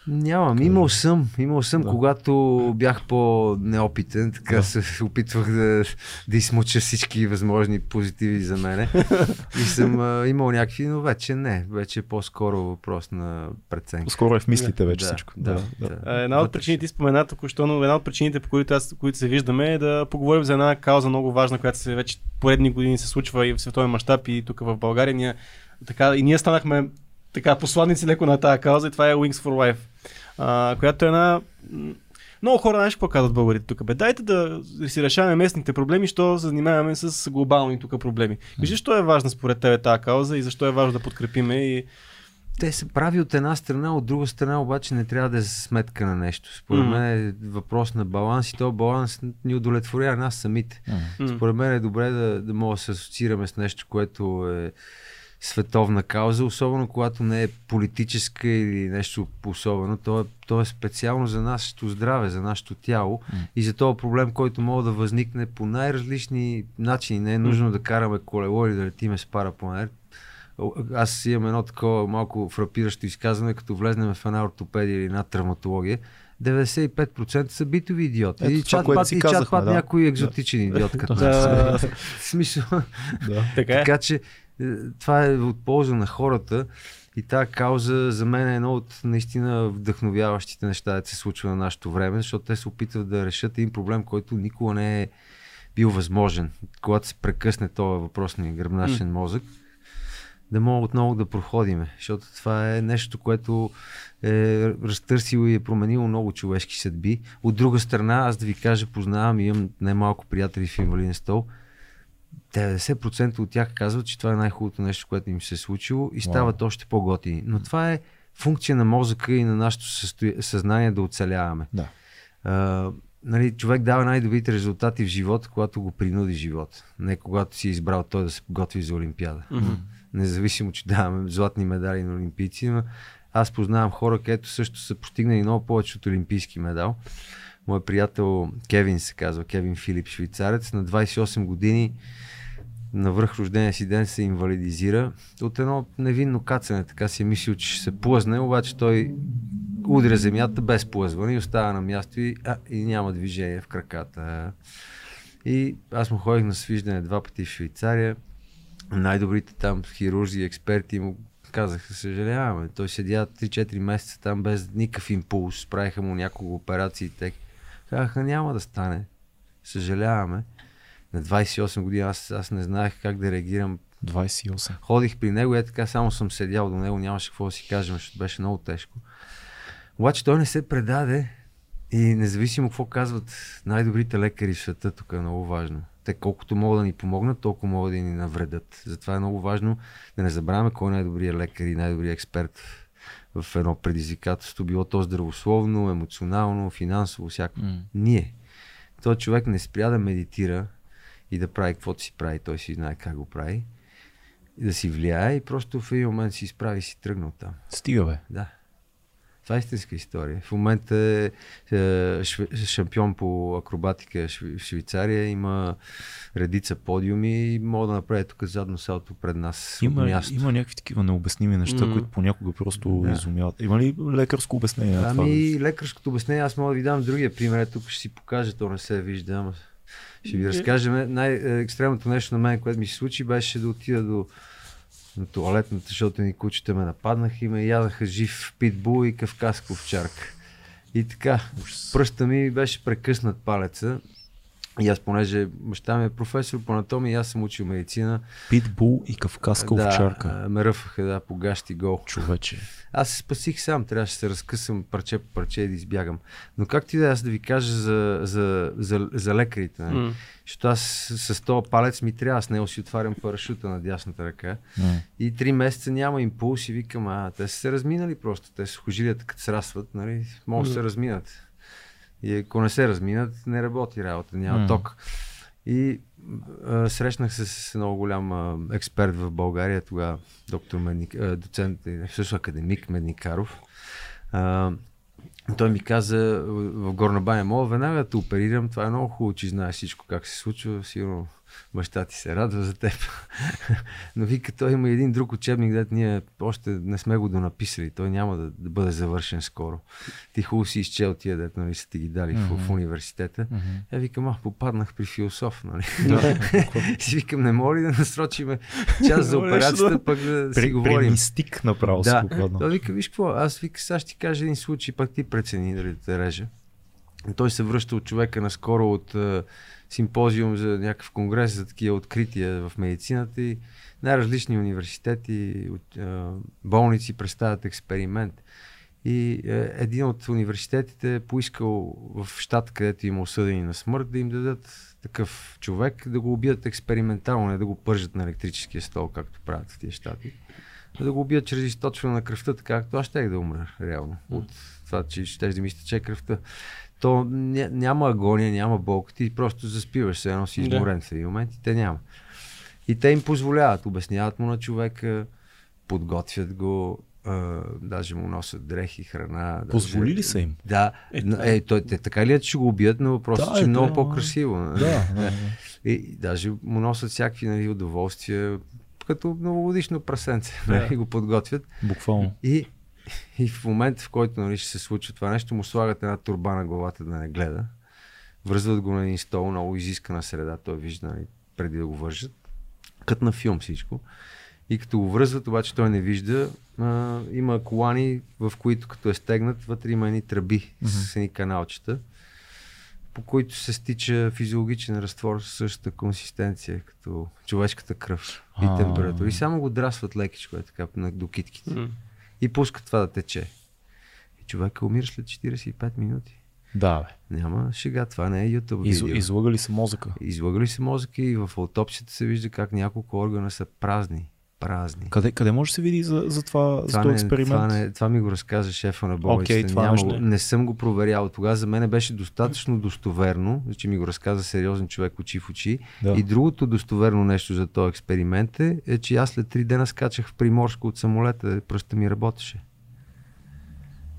Нямам, имал съм, имал съм, Да. когато бях по-неопитен, така Да. се опитвах да, да измуча всички възможни позитиви за мене. и съм а, имал някакви, но вече не, вече е по-скоро въпрос на преценка. Скоро е в мислите вече да, всичко. Да, да. да. А, Една от причините, ти спомена току-що, но една от причините, по които, аз, които се виждаме, е да поговорим за една кауза много важна, която се вече поредни години се случва и в световен мащаб и тук в България. Ние, така, и ние станахме така посланници леко на тази кауза и това е Wings for Life, а, която е една... Много хора, знаеш какво казват българите тук? Бе, дайте да си решаваме местните проблеми, що се занимаваме с глобални тук проблеми. Кажи, защо е важна според тебе тази кауза и защо е важно да подкрепиме и Те се прави от една страна, от друга страна обаче не трябва да е за сметка на нещо. Според Мгм. мен е въпрос на баланс и този баланс ни удовлетворява нас самите. М. Според мен е добре да, да мога да се асоциираме с нещо, което е световна кауза, особено когато не е политическа или нещо особено. То е, то е специално за нашето здраве, за нашето тяло М. и за този проблем, който може да възникне по най-различни начини. Не е нужно да караме колело или да летиме с парапланер. Аз имам едно такова малко фрапиращо изказване, като влезнем в една ортопедия или една травматология. 95% са битови идиоти. Ето и чат пат, и чат пат да. някой екзотичен идиот като. Да. Смисъл, Да. така е. така че това е от полза на хората и тази кауза за мен е едно от наистина вдъхновяващите неща, да се случва на нашето време, защото те се опитват да решат един проблем, който никога не е бил възможен. Когато се прекъсне този въпросния гръбначен мозък, да мога отново да проходиме, защото това е нещо, което е разтърсило и е променило много човешки съдби. От друга страна, аз да ви кажа, познавам и имам немалко приятели в инвалиден стол, 90% от тях казват, че това е най-хубавото нещо, което им се е случило и стават още по-готини. Но това е функция на мозъка и на нашето състоя... съзнание да оцеляваме. Да. А, нали, човек дава най-добрите резултати в живота, когато го принуди живот. Не когато си е избрал той да се подготви за Олимпиада. Мгм. Независимо, че даваме златни медали на олимпийци, но аз познавам хора, където също са постигнали много повече от олимпийски медал. Мой приятел Кевин се казва, Кевин Филип, швейцарец, на 28 години на връх рождения си ден се инвалидизира от едно невинно кацане. Така си е мислил, че ще се плъзне, обаче той удря земята без плъзване и остава на място и, а, и няма движение в краката. И аз му ходих на свиждане два пъти в Швейцария. Най-добрите там хирурзи експерти му казаха, съжаляваме. Той седя 3-4 месеца там без никакъв импулс. Правиха му няколко операции. Те казаха, няма да стане. Съжаляваме. На 28 години аз, аз не знаех как да реагирам. 28. Ходих при него и е така само съм седял до него, нямаше какво да си кажем, защото беше много тежко. Обаче той не се предаде и независимо какво казват най-добрите лекари в света, тук е много важно. Те колкото могат да ни помогнат, толкова могат да ни навредят. Затова е много важно да не забравяме кой е най-добрият лекар и най-добрият експерт в едно предизвикателство, било то здравословно, емоционално, финансово, всяко. М. Ние. Той човек не спря да медитира и да прави каквото си прави, той си знае как го прави. И да си влияе и просто в един момент си изправи и си тръгнал там. Стига бе. Да. Това е истинска история. В момента е, е шампион по акробатика в Шве- в Швейцария. Има редица подиуми и мога да направи тук задно салто пред нас Има, място. има някакви такива необясними неща, М. които понякога просто Да. изумяват. Има ли лекарско обяснение на това? Ами, лекарското обяснение, аз мога да ви дам другия пример. Тук ще си покажа, то не се вижда, ама ще ви Е. разкажем. Най-екстремното нещо на мен, което ми се случи, беше да отида до на туалетната, защото ни кучета ме нападнаха и ме ядаха жив питбул и кавказка овчарка. И така, пръста ми беше прекъснат палеца. И аз, понеже баща ми е професор по анатомия, и аз съм учил медицина. Питбул и кавказска да, овчарка. ме ръфаха да, по гащи гол. Човече. Аз се спасих сам, трябваше да се разкъсам парче по парче и да избягам. Но както и да е, аз да ви кажа за, за, за, за лекарите, нали? М. защото аз с, с този палец ми трябва, с него си отварям парашута на дясната ръка М. и три месеца няма импулс и викам, а те са се разминали просто, те са хожилията като срастват, нали, може да се Мгм. разминат. И ако не се разминат, не работи работа, няма М. ток. И а, срещнах се с много голям а, експерт в България, тогава доктор Медник, а, доцент, също академик Медникаров. А, той ми каза в Горна баня, мога веднага да те оперирам, това е много хубаво, че знаеш всичко как се случва, сигурно баща ти се радва за теб. Но вика, той има един друг учебник, дето ние още не сме го донаписали, той няма да, да бъде завършен скоро. Ти хубаво си изчел тия, дето нали, са ти ги дали в, в университета. Мгм. Я викам, а, попаднах при философ, нали? Си викам, не мога ли да насрочиме час за операцията, пък да си При, при говорим. мистик направо Да. Той вика, виж какво, аз вика, сега ще ти кажа един случай, пак ти прецени дали да те режа. Той се връща от човека наскоро от а, симпозиум за някакъв конгрес за такива открития в медицината и най-различни университети, болници представят експеримент. И е, един от университетите е поискал в щат, където има осъдени на смърт, да им дадат такъв човек, да го убият експериментално, не да го пържат на електрическия стол, както правят в тия щати. А да го убият чрез източване на кръвта, така както аз щех да умра, реално. От това, че ще да ми изтече кръвта. То ня, няма агония, няма болка, ти просто заспиваш се, едно си Да. изморен в един момент и те няма. И те им позволяват, обясняват му на човека, подготвят го, а, даже му носят дрехи, храна. даже- Позволили са им. Да, Е, е, той, те така ли е, че ще го убият, но въпросът Да, че е, е много да, по-красиво. Да, да, да. И даже му носят всякакви нали, удоволствия, като новогодишно прасенце, Да. нали, го подготвят. Буквално. И, и в момента, в който нали, ще се случи това нещо, му слагат една турба на главата да не гледа. Връзват го на един стол, много изискана среда, той вижда нали, преди да го вържат. Като на филм всичко. И като го връзват, обаче той не вижда. А, има колани, в които като е стегнат, вътре има едни тръби Мгм. с едни каналчета, по които се стича физиологичен разтвор с същата консистенция, като човешката кръв и температура. И само го драсват лекичко, е така, на- до китките М. и пускат това да тече. И човека умира след 45 минути. Да, бе. Няма шега, това не е YouTube Из, видео. излагали се мозъка. Излагали се мозъка и в аутопсията се вижда как няколко органа са празни. Празни. Къде, къде може да се види за, за това, за Това, този не, експеримент? това, не, това ми го разказа шефа на болницата. Окей, това Няма, не. не съм го проверял. Тогава за мен беше достатъчно достоверно, че ми го разказа сериозен човек очи в очи. Да. И другото достоверно нещо за този експеримент е, е, че аз след три дена скачах в Приморско от самолета, пръста ми работеше.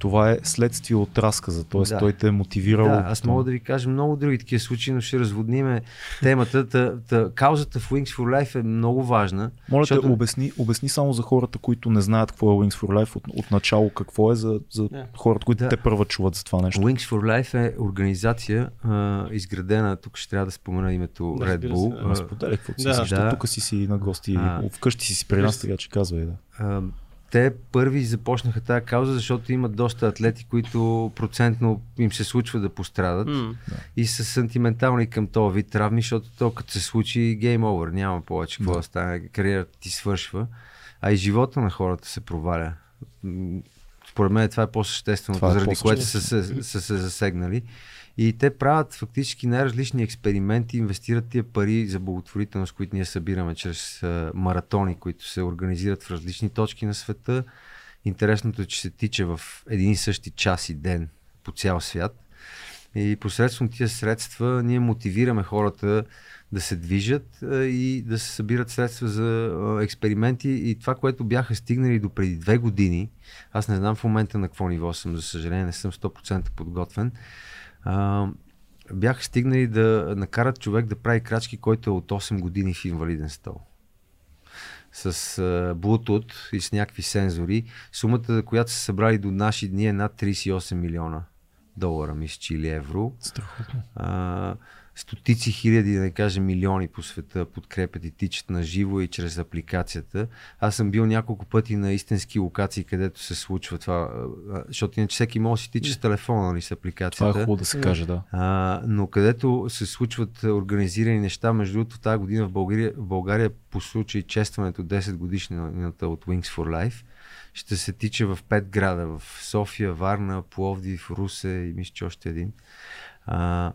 Това е следствие от разказа, т.е. Да. той те е мотивирал. Да, аз мога да ви кажа много други такива случаи, но ще разводниме темата. Та, та, каузата в Wings for Life е много важна. Моля защото- те, обясни, обясни само за хората, които не знаят какво е Wings for Life от, от начало, какво е за, за Да. хората, които Да. те първа чуват за това нещо. Wings for Life е организация, а, изградена, тук ще трябва да спомена името Да, Red разбира се, Bull. да. Споделяй какво си Да. защото Да. тук си си на гости, А. вкъщи си си при нас, сега че казвай. Да. А, те първи започнаха тази кауза, защото имат доста атлети, които процентно им се случва да пострадат М. и са сантиментални към този вид травми, защото то като се случи гейм овър, няма повече какво Да. стане, кариерата ти свършва, а и живота на хората се проваля. Според мен това е по-същественото, Това е заради което са, по-съществено. се- са се засегнали. И те правят фактически най-различни експерименти, инвестират тия пари за благотворителност, които ние събираме чрез а, маратони, които се организират в различни точки на света. Интересното е, че се тича в един и същи час и ден по цял свят. И посредством тия средства ние мотивираме хората да се движат и да се събират средства за експерименти. И това, което бяха стигнали до преди две години, аз не знам в момента на какво ниво съм, за съжаление не съм 100% подготвен, а, бяха стигнали да накарат човек да прави крачки, който е от 8 години в инвалиден стол. С а, Bluetooth и с някакви сензори. Сумата, която са събрали до наши дни е над 38 милиона долара, мисля, или евро. Страхотно. А, стотици хиляди, да не кажа милиони по света подкрепят и тичат на живо и чрез апликацията. Аз съм бил няколко пъти на истински локации, където се случва това, защото иначе всеки може да си тича с телефона нали, с Това апликацията. е хубаво да се каже, да. А, но където се случват организирани неща, между другото тази година в България, в България по случай честването 10 годишнината от Wings for Life ще се тича в 5 града, в София, Варна, Пловдив, Русе и мисля, че още един. А,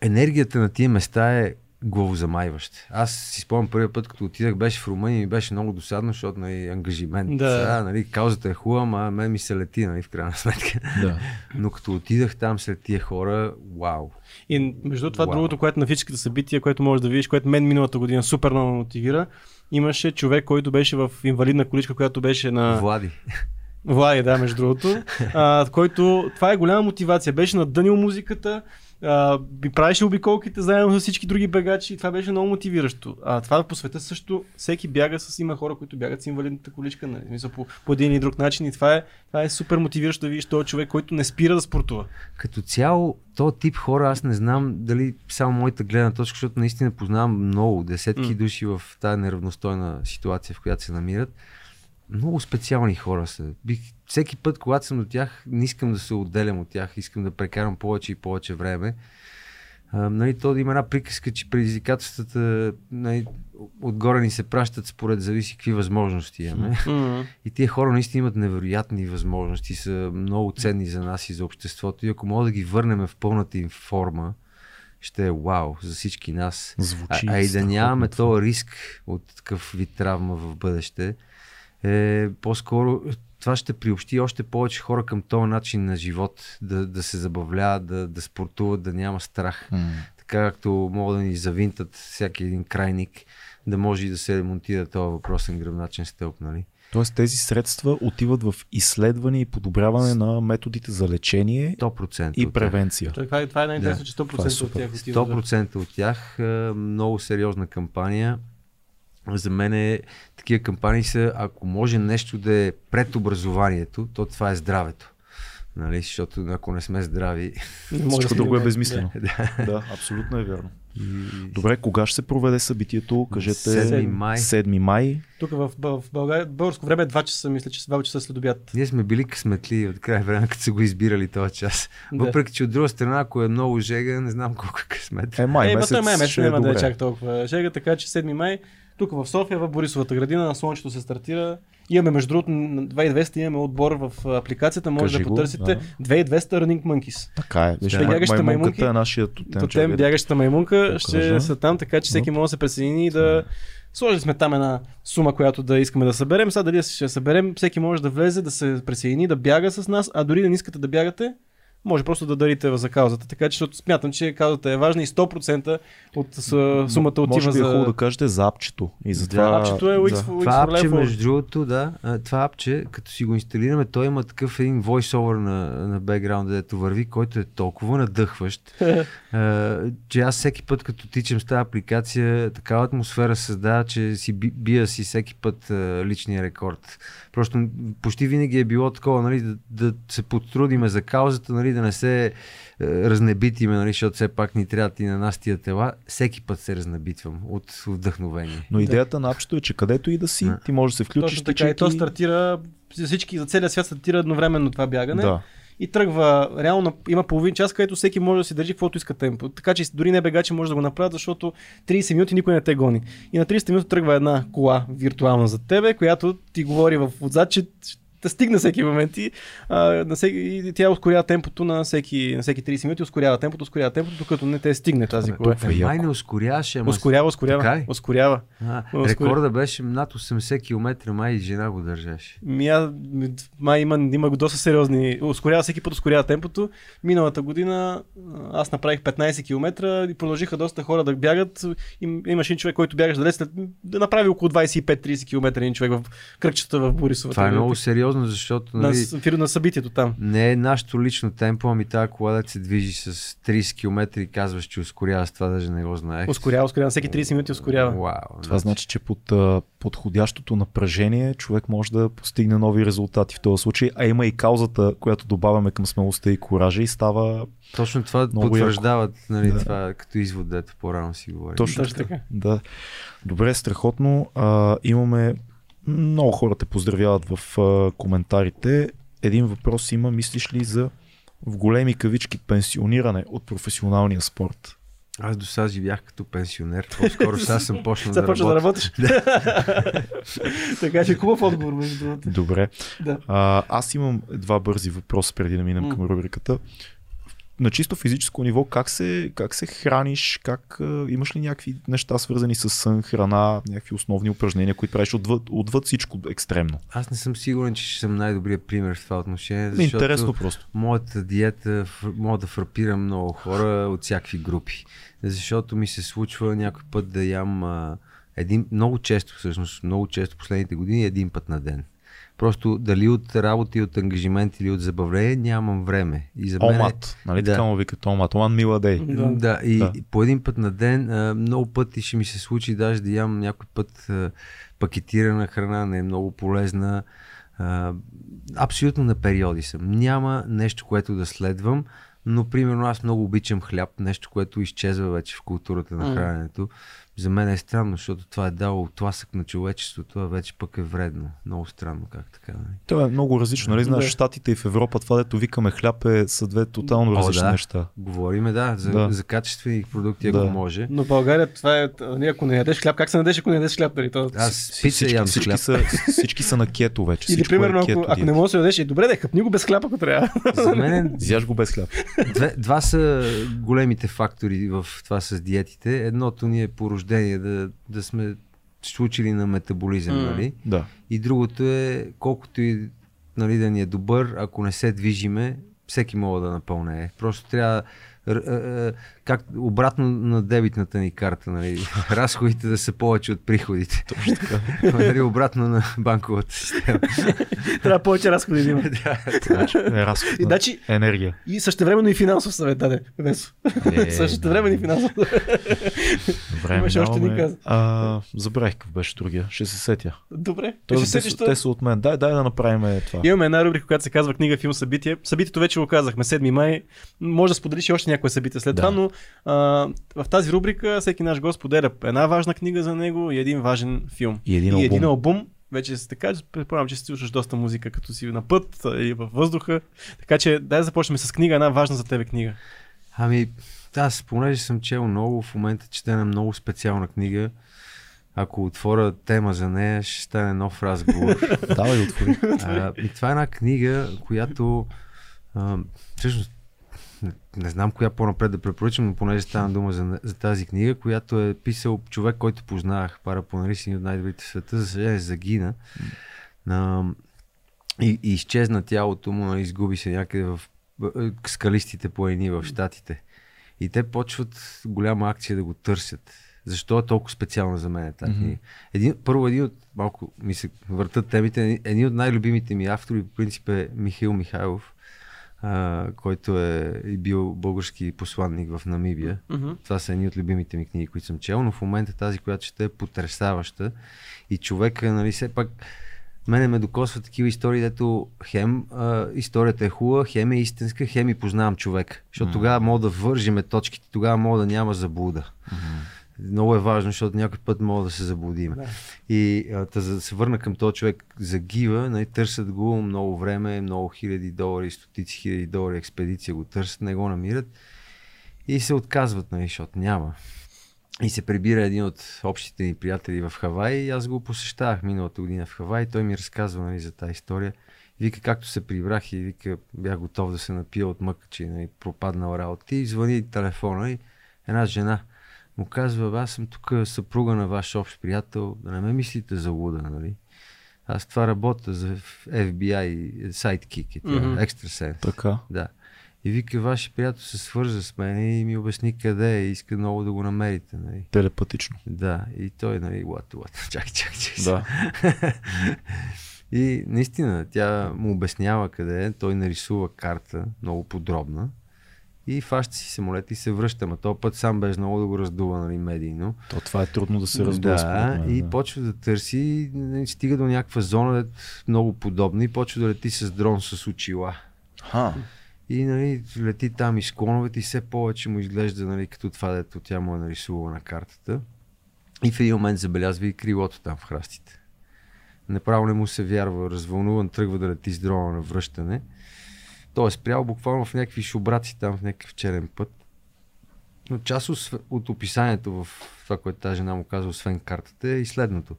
енергията на тия места е главозамайваща. Аз си спомням първият път, като отидах, беше в Румъния и беше много досадно, защото нали, ангажимент. Да. Сега, нали, каузата е хубава, ама мен ми се лети, нали, в крайна сметка. да. Но като отидах там след тия хора, вау. И между това Уау. другото, което на всичките събития, което можеш да видиш, което мен миналата година супер много мотивира, имаше човек, който беше в инвалидна количка, която беше на... Влади. Влади, да, между другото. А, който, това е голяма мотивация. Беше надънил музиката, а, би правеше обиколките заедно с всички други бегачи и това беше много мотивиращо. А това по света също, всеки бяга с, има хора, които бягат с инвалидната количка, нали, смисъл, по, по един или друг начин и това е, това е супер мотивиращо да видиш този човек, който не спира да спортува. Като цяло, то тип хора, аз не знам дали само моята гледна точка, защото наистина познавам много, десетки М. души в тази неравностойна ситуация, в която се намират. Много специални хора са. Бих, всеки път, когато съм до тях, не искам да се отделям от тях, искам да прекарам повече и повече време. А, нали, то да има една приказка, че предизвикателствата нали, отгоре ни се пращат според зависи какви възможности имаме. М. И тия хора наистина имат невероятни възможности, са много ценни за нас и за обществото. И ако мога да ги върнем в пълната им форма, ще е вау за всички нас. Звучи А, а и да нямаме този риск от такъв вид травма в бъдеще, е по-скоро това ще приобщи още повече хора към този начин на живот, да, да се забавляват, да, да спортуват, да няма страх. М. Така както могат да ни завинтат всяки един крайник, да може и да се ремонтира този въпросен гръбначен стълб, нали? Тоест тези средства отиват в изследване и подобряване на методите за лечение 100% и превенция. Това, е- това е най-интересно, Да, че това е 100% от тях отиват. 100% от тях е, много сериозна кампания. За мен е, такива кампании са, ако може нещо да е пред образованието, то това е здравето. Нали? Защото ако не сме здрави... Не може Всичко друго е безмислено. да. Да, абсолютно е вярно. И... Добре, кога ще се проведе събитието? Кажете 7 май. 7 май. Тук в, в България, българско време е 2 часа, мисля, че 2 часа след обяд. Ние сме били късметли от край време, като са го избирали този час. Да. Въпреки, че от друга страна, ако е много жега, не знам колко е късмет. Е, май е, месец, май месец ще е няма да е добре. чак толкова жега, така че 7 май, тук в София, в Борисовата градина, на Слънчето се стартира. Имаме, между другото, на 2200 имаме отбор в апликацията, може Кажи да го, потърсите да. 2200 Running Monkeys. Така е. Виж, Да. май- Бягащите маймунката маймунки- е нашия тотем. Тотем, бягащата маймунка ще Покажа. са там, така че всеки може да се присъедини и да Сложили сме там една сума, която да искаме да съберем. Сега дали ще съберем, всеки може да влезе, да се присъедини, да бяга с нас, а дори да не искате да бягате, може просто да дарите за каузата. Така че защото смятам, че каузата е важна и 100% от сумата отива Може би е за... хубаво да кажете за апчето. И за Да, това... апчето е Wix да. for- Wix Това for апче, между другото, да, това апче, като си го инсталираме, той има такъв един voice-over на, на бекграунда, дето върви, който е толкова надъхващ, а, че аз всеки път, като тичам с тази апликация, такава атмосфера създава, че си би- бия си всеки път а, личния рекорд. Просто почти винаги е било такова, нали, да, да се подтрудиме за каузата, нали, да не се е, разнебитиме, нали, защото все пак ни трябват и на нас тия тела. Всеки път се разнебитвам от вдъхновение. Но идеята на апчето е, че където и да си, Да. ти можеш да се включиш. Точно така. И то стартира за всички, за целия свят стартира едновременно това бягане. Да. И тръгва, реално има половин час, където всеки може да си държи каквото иска темпо. Така че дори не бегачи може да го направят, защото 30 минути никой не те гони. И на 30 минути тръгва една кола виртуална за тебе, която ти говори в отзад, че да стигне всеки момент и, а, на всеки, и тя ускорява темпото на всеки, на всеки 30 минути, ускорява темпото, ускорява темпото, докато не те стигне тази кола. е Май не ускоряваше, ама... Ускорява, ускорява. Така ли? Ускорява. А, Ускори. рекорда беше над 80 км, май и жена го държеше. Мия, май има, има доста сериозни. Ускорява всеки път, ускорява темпото. Миналата година аз направих 15 км и продължиха доста хора да бягат. Им, имаше един човек, който бягаше далеч да направи около 25-30 км един човек в кръгчета в Борисова. Това е много сериозно, защото на, нали, с- на събитието там. не е нашето лично темпо, ами тази кола да се движи с 30 км и казваш, че ускорява с това, даже не го знаех. Ускорява, ускорява. Всеки 30 минути ускорява. Вау, Това значи, че под подходящото напрежение човек може да постигне нови резултати в този случай, а има и каузата, която добавяме към смелостта и коража и става Точно това Много потвърждават, нали, Да. това като извод, дето по-рано си говорим. точно, Точно така. така. Да. Добре, страхотно. А, имаме много хора те поздравяват в а, коментарите. Един въпрос има, мислиш ли за в големи кавички пенсиониране от професионалния спорт? Аз до сега живях като пенсионер, по-скоро сега съм почнал да Започва да работиш. така че хубав отговор, между другото. Добре. Да. А, аз имам два бързи въпроса преди да минем М. към рубриката. На чисто физическо ниво, как се, как се храниш, как, а, имаш ли някакви неща свързани с сън, храна, някакви основни упражнения, които правиш отвъд, отвъд всичко екстремно? Аз не съм сигурен, че ще съм най-добрият пример в това отношение, защото Интересно просто. моята диета мога да фрапирам много хора от всякакви групи. Защото ми се случва някой път да ям а, един, много често всъщност, много често последните години един път на ден. Просто дали от работа и от ангажимент или от забавление нямам време. И за мен е- Омат, нали да. така му викат Омат, One meal a day. Да. Да, и, Да. по един път на ден, много пъти ще ми се случи даже да ям някой път пакетирана храна, не е много полезна. Абсолютно на периоди съм. Няма нещо, което да следвам, но примерно аз много обичам хляб, нещо, което изчезва вече в културата на храненето. За мен е странно, защото това е дало тласък на човечеството, това вече пък е вредно. Много странно как така. Нали? Това е много различно, нали? Знаеш, Щатите и в Европа това, дето викаме хляб е са две тотално О, различни да. неща. Говориме, да, за, Да. за качествени продукти, ако Да. може. Но в България това е, ако не ядеш хляб, как се надеш, ако не ядеш хляб? Нали? То, Аз пица всички, ям всички, хляб. са, всички са на кето вече. Или Всичко примерно, е ако, кето ако не можеш да ядеш, е добре да хъпни го без хляб, ако трябва. За мен Изяж го без хляб. Две, два са големите фактори в това с диетите. Едното ни е по рождение да, да сме случили на метаболизъм, М. нали? Да. И другото е, колкото и нали, да ни е добър, ако не се движиме, всеки мога да напълне. Просто трябва р- р- как, обратно на дебитната ни карта, нали? разходите да са повече от приходите. Точно така. нали, обратно на банковата система. трябва повече разходи да има. Значи, е разход значи, енергия. и същевременно и финансов съвет даде. Весо. Е, Същевременно и финансов съвет. Добре, Имаше още ни каза. А, забравих какъв беше другия. Ще се сетя. Добре. Той, Ще сетиш, те са от мен. Дай, дай да направим това. Имаме една рубрика, която се казва книга, филм, събитие. Събитието вече го казахме, 7 май. Може да споделиш още някое събитие след Да. това, но а, в тази рубрика всеки наш гост поделя една важна книга за него и един важен филм. И един и албум. един албум. Вече се така, предполагам, че си слушаш доста музика, като си на път или във въздуха. Така че дай да започнем с книга, една важна за тебе книга. Ами, аз понеже съм чел много, в момента чета една много специална книга. Ако отворя тема за нея, ще стане нов разговор. Давай, отвори. а, и това е една книга, която а, всъщност не, не знам коя по-напред да препоръчам, но понеже стана дума за, за тази книга, която е писал човек, който познавах, парапонарист, един от най-добрите света, за съжаление загина. А, и, и изчезна тялото му, нали, изгуби се някъде в в- скалистите планини в Штатите. И те почват голяма акция да го търсят. Защо е толкова специална за мен тази Мгм. книга? Един, първо, един от, малко ми се въртат темите, един от най-любимите ми автори, по принцип е Михаил Михайлов, а, който е и бил български посланник в Намибия. Мгм. Това са едни от любимите ми книги, които съм чел, но в момента тази, която ще е потрясаваща. И човека, нали, все пак, мене ме докосват такива истории, дето хем а, историята е хубава, хем е истинска, хем и познавам човек. Защото тогава мога да вържиме точките, тогава мога да няма заблуда. Много е важно, защото някой път мога да се заблудиме. Да. И а, та, за да се върна към този човек, загива, нали, търсят го много време, много хиляди долари, стотици хиляди долари експедиция го търсят, не го намират и се отказват, нали, защото няма. И се прибира един от общите ни приятели в Хавай и аз го посещавах миналата година в Хавай той ми разказва нали, за тази история. Вика, както се прибрах и вика, бях готов да се напия от мъка, че нали, пропаднал работа. И звъни телефона и една жена му казва, "Бе, аз съм тук съпруга на ваш общ приятел, да не ме мислите за луда, нали? Аз това работя за FBI Sidekick, е тя, Мгм. Extrasense. Така. Да. И вика, вашия приятел се свърза с мен и ми обясни къде е и иска много да го намерите. Нали. Телепатично. Да, и той, нали, what, what, чакай, чакай, чакай. Да. И наистина, тя му обяснява къде е, той нарисува карта, много подробна. И фаща си самолет и се връща, ма този път сам без много да го раздува, нали, медийно. То това е трудно да се раздува. Да, мен, и почва да търси, нали, стига до някаква зона, много подобна и почва да лети с дрон с очила. Ха. И нали, лети там и склоновете и все повече му изглежда нали, като това, дето тя му е нарисувала на картата. И в един момент забелязва и крилото там в храстите. Направо не му се вярва, развълнуван, тръгва да лети с дрона на връщане. Той е спрял буквално в някакви шубраци там, в някакъв черен път. Но част от, от описанието в това, което тази жена му казва, освен картата, е и следното.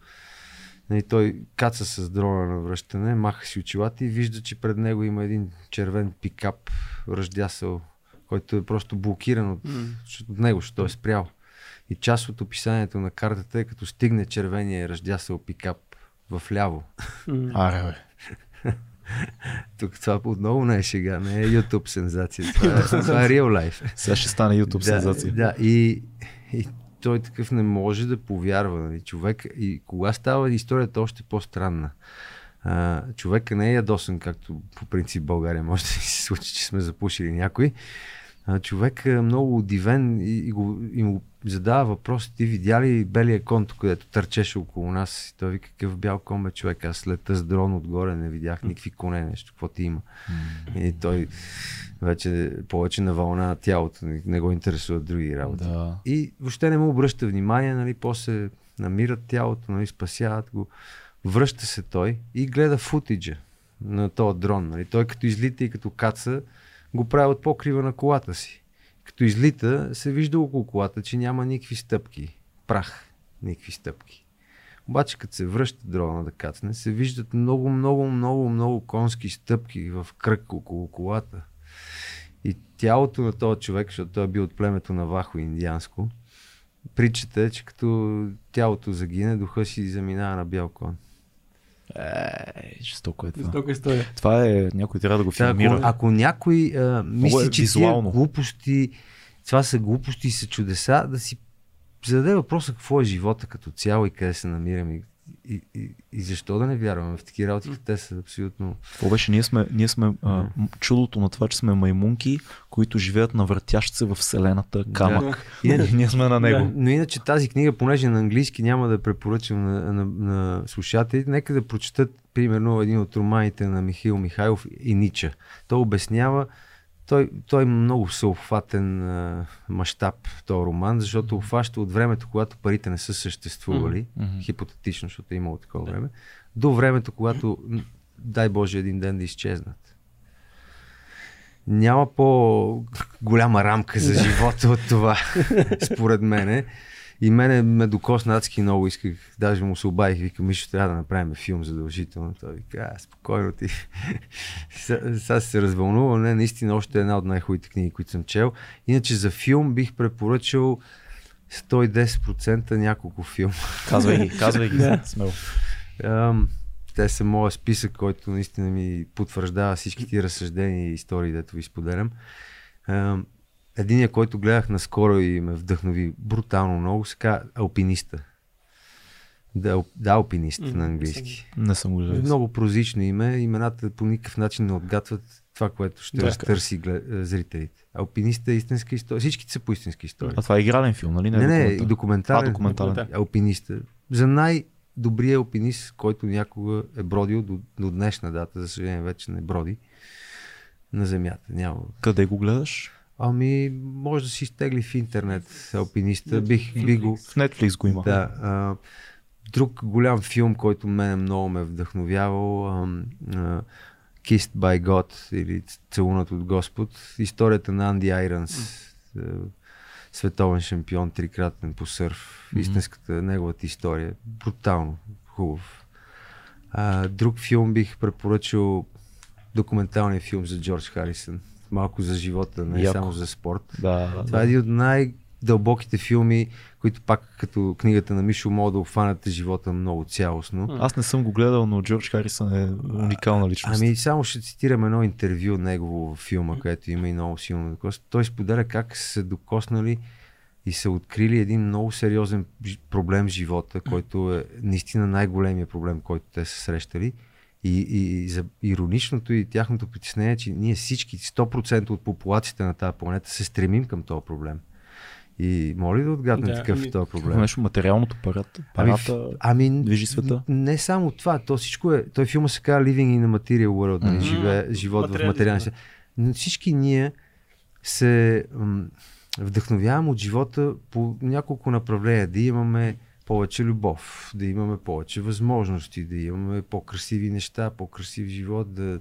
Нали, той каца с дрона на връщане, маха си очилата и вижда, че пред него има един червен пикап, ръждясъл, който е просто блокиран от, М. от него, защото е спрял. И част от описанието на картата е като стигне червения ръждясъл пикап в ляво. Аре, бе. Тук това отново не е шега, не е YouTube сензация. Това е, това е real life. Сега ще стане YouTube Да, сензация. Да, и, и той такъв не може да повярва. Нали, човек, и кога става историята още по-странна. А, човека не е ядосан, както по принцип България може да се случи, че сме запушили някой. А, човек е много удивен и, и, го, и му задава въпрос, ти видя ли белия кон, където търчеше около нас? И той вика, какъв бял кон бе човек, аз лета с дрон отгоре, не видях никакви коне, нещо, какво ти има. И той вече повече на вълна на тялото, не- не го интересуват други работи. Да. И въобще не му обръща внимание, нали, после намират тялото, нали, спасяват го. Връща се той и гледа футиджа на този дрон. Нали. Той като излита и като каца, го прави от покрива на колата си. Като излита, се вижда около колата, че няма никакви стъпки. Прах. Никакви стъпки. Обаче, като се връща дрона да кацне, се виждат много, много, много, много конски стъпки в кръг около колата. И тялото на този човек, защото той е бил от племето на Вахо индианско, притчата е, че като тялото загине, духа си заминава на бял кон. Е, жестоко е това. Жестока история. Това е, някой трябва да го Та, ако, филмира. ако някой а, мисли, е че тия глупости, това са глупости и са чудеса, да си зададе въпроса какво е живота като цяло и къде се намираме и, и, защо да не вярваме в такива работи, те са абсолютно... Какво беше? Ние сме, ние сме а, чудото на това, че сме маймунки, които живеят на въртящ се в вселената камък. Да. И ние сме на него. Да, но иначе тази книга, понеже е на английски няма да препоръчам на, на, на слушателите, нека да прочетат примерно един от романите на Михаил Михайлов и Нича. Той обяснява, той, той има много всеобхватен мащаб, този роман, защото обхваща от времето, когато парите не са съществували, Мгм. хипотетично, защото е имало такова време, до времето, когато, дай Боже, един ден да изчезнат. Няма по-голяма рамка за живота от това, според мене. И мене ме докосна адски много, исках, даже му се обадих, викам, Мишо, трябва да направим филм задължително. Той вика, а, спокойно ти. Сега се развълнува, не, наистина още една от най-хубавите книги, които съм чел. Иначе за филм бих препоръчал 110% няколко филма. Казвай ги, казвай ги, смело. Те са моят списък, който наистина ми потвърждава всички ти разсъждения и истории, дето ви споделям. Единия, който гледах наскоро и ме вдъхнови брутално много, се казва Алпиниста. Да, да алпинист М, на английски. Не съм го. Много прозично име. Имената по никакъв начин не отгатват това, което ще Да. разтърси глед... зрителите. Алпиниста е истинска история. Всичките са по истински истории. А това е игрален филм, нали? Не, не, е и документален. А. Документален. Алпиниста. За най-добрия алпинист, който някога е бродил до, до днешна дата, за съжаление вече не броди на земята. Няма. Къде го гледаш? Ами, може да си изтегли в интернет алпиниста. Бих, би го... В Netflix го има. Да. А, друг голям филм, който мен много ме е вдъхновявал, а, а, Kissed by God или Целунат от Господ. Историята на Анди Айранс, световен шампион, трикратен по сърф. Истинската неговата история. Брутално хубав. А, друг филм бих препоръчал документалния филм за Джордж Харисън. Малко за живота, не Яко. само за спорт. Да, Това е един от най-дълбоките филми, които пак като книгата на Мишо могат да обхванат живота много цялостно. Аз не съм го гледал, но Джордж Харисън е уникална личност. Ами само ще цитирам едно интервю негово във филма, където има и много силно докос. Той споделя как са се докоснали и са открили един много сериозен проблем в живота, който е наистина най-големия проблем, който те са срещали. И, и, и за ироничното и тяхното притеснение, че ние всички, 100% от популацията на тази планета се стремим към този проблем. И моля да отгадне Да, такъв е ами- този проблем? нещо материалното парата, Ами, парата Ами, движи света. не само това, то всичко е. Той филма се казва Living in a Material World, Мгм. живе, живот в да. свят. Но всички ние се м, вдъхновяваме от живота по няколко направления. Да имаме повече любов, да имаме повече възможности, да имаме по-красиви неща, по-красив живот, да...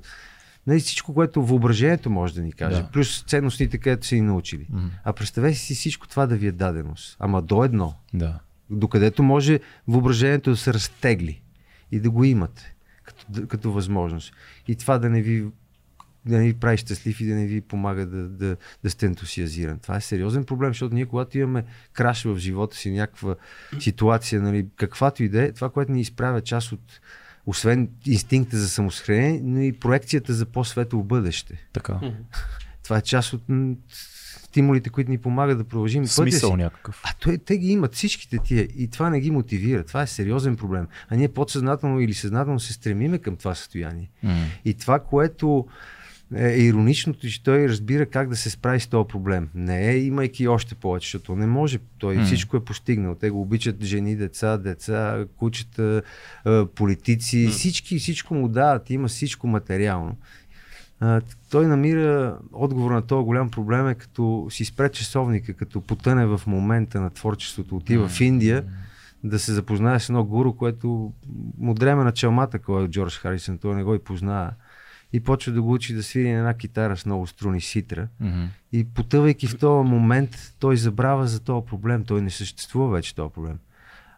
Нали, всичко, което въображението може да ни каже. Да. Плюс ценностите, където са ни научили. Мгм. А представете си всичко това да ви е даденост. Ама до едно Да. докъдето може въображението да се разтегли и да го имате като, като възможност. И това да не ви да не ви прави щастлив и да не ви помага да, да, да сте ентусиазиран. Това е сериозен проблем, защото ние когато имаме краш в живота си, някаква ситуация, нали, каквато и да е, това, което ни изправя част от освен инстинкта за самосхранение, но и проекцията за по-светло бъдеще. Така. Това е част от стимулите, които ни помагат да продължим пътя си. Смисъл някакъв. А той, те ги имат всичките тия и това не ги мотивира. Това е сериозен проблем. А ние подсъзнателно или съзнателно се стремиме към това състояние. М. И това, което е ироничното, че той разбира как да се справи с този проблем. Не е имайки още повече, защото не може. Той М. всичко е постигнал. Те го обичат жени, деца, деца, кучета, политици. М. Всички, всичко му дават. Има всичко материално. А, той намира отговор на този голям проблем е като си спре часовника, като потъне в момента на творчеството, отива в Индия да се запознае с едно гуру, което му дреме на челмата, кой е Джордж Харисън, той не го и познава. И почва да го учи да свири на една китара с много струни ситра. Мгм. И потъвайки в този момент, той забравя за този проблем. Той не съществува вече този проблем.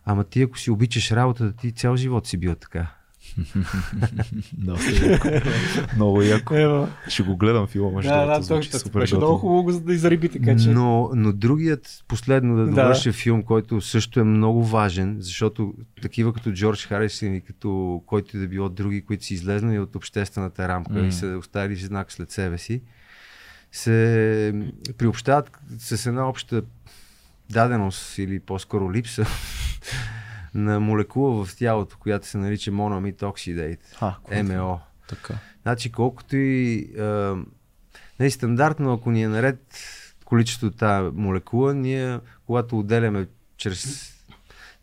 Ама ти, ако си обичаш работата, ти цял живот си бил така. Доста яко. Много яко. Ева. Ще го гледам филма, между Да, да, звучи супер Беше много хубаво го да изриби, така че. Но, но другият, последно да Да. довърша филм, който също е много важен, защото такива като Джордж Харисън и като който да било други, които са излезнали от обществената рамка М. и са оставили знак след себе си, се приобщават с една обща даденост или по-скоро липса на молекула в тялото, която се нарича monoamide oxidate, А, какво? МО. Така. Значи колкото и а, нали, стандартно, ако ни е наред количеството тази молекула, ние когато отделяме чрез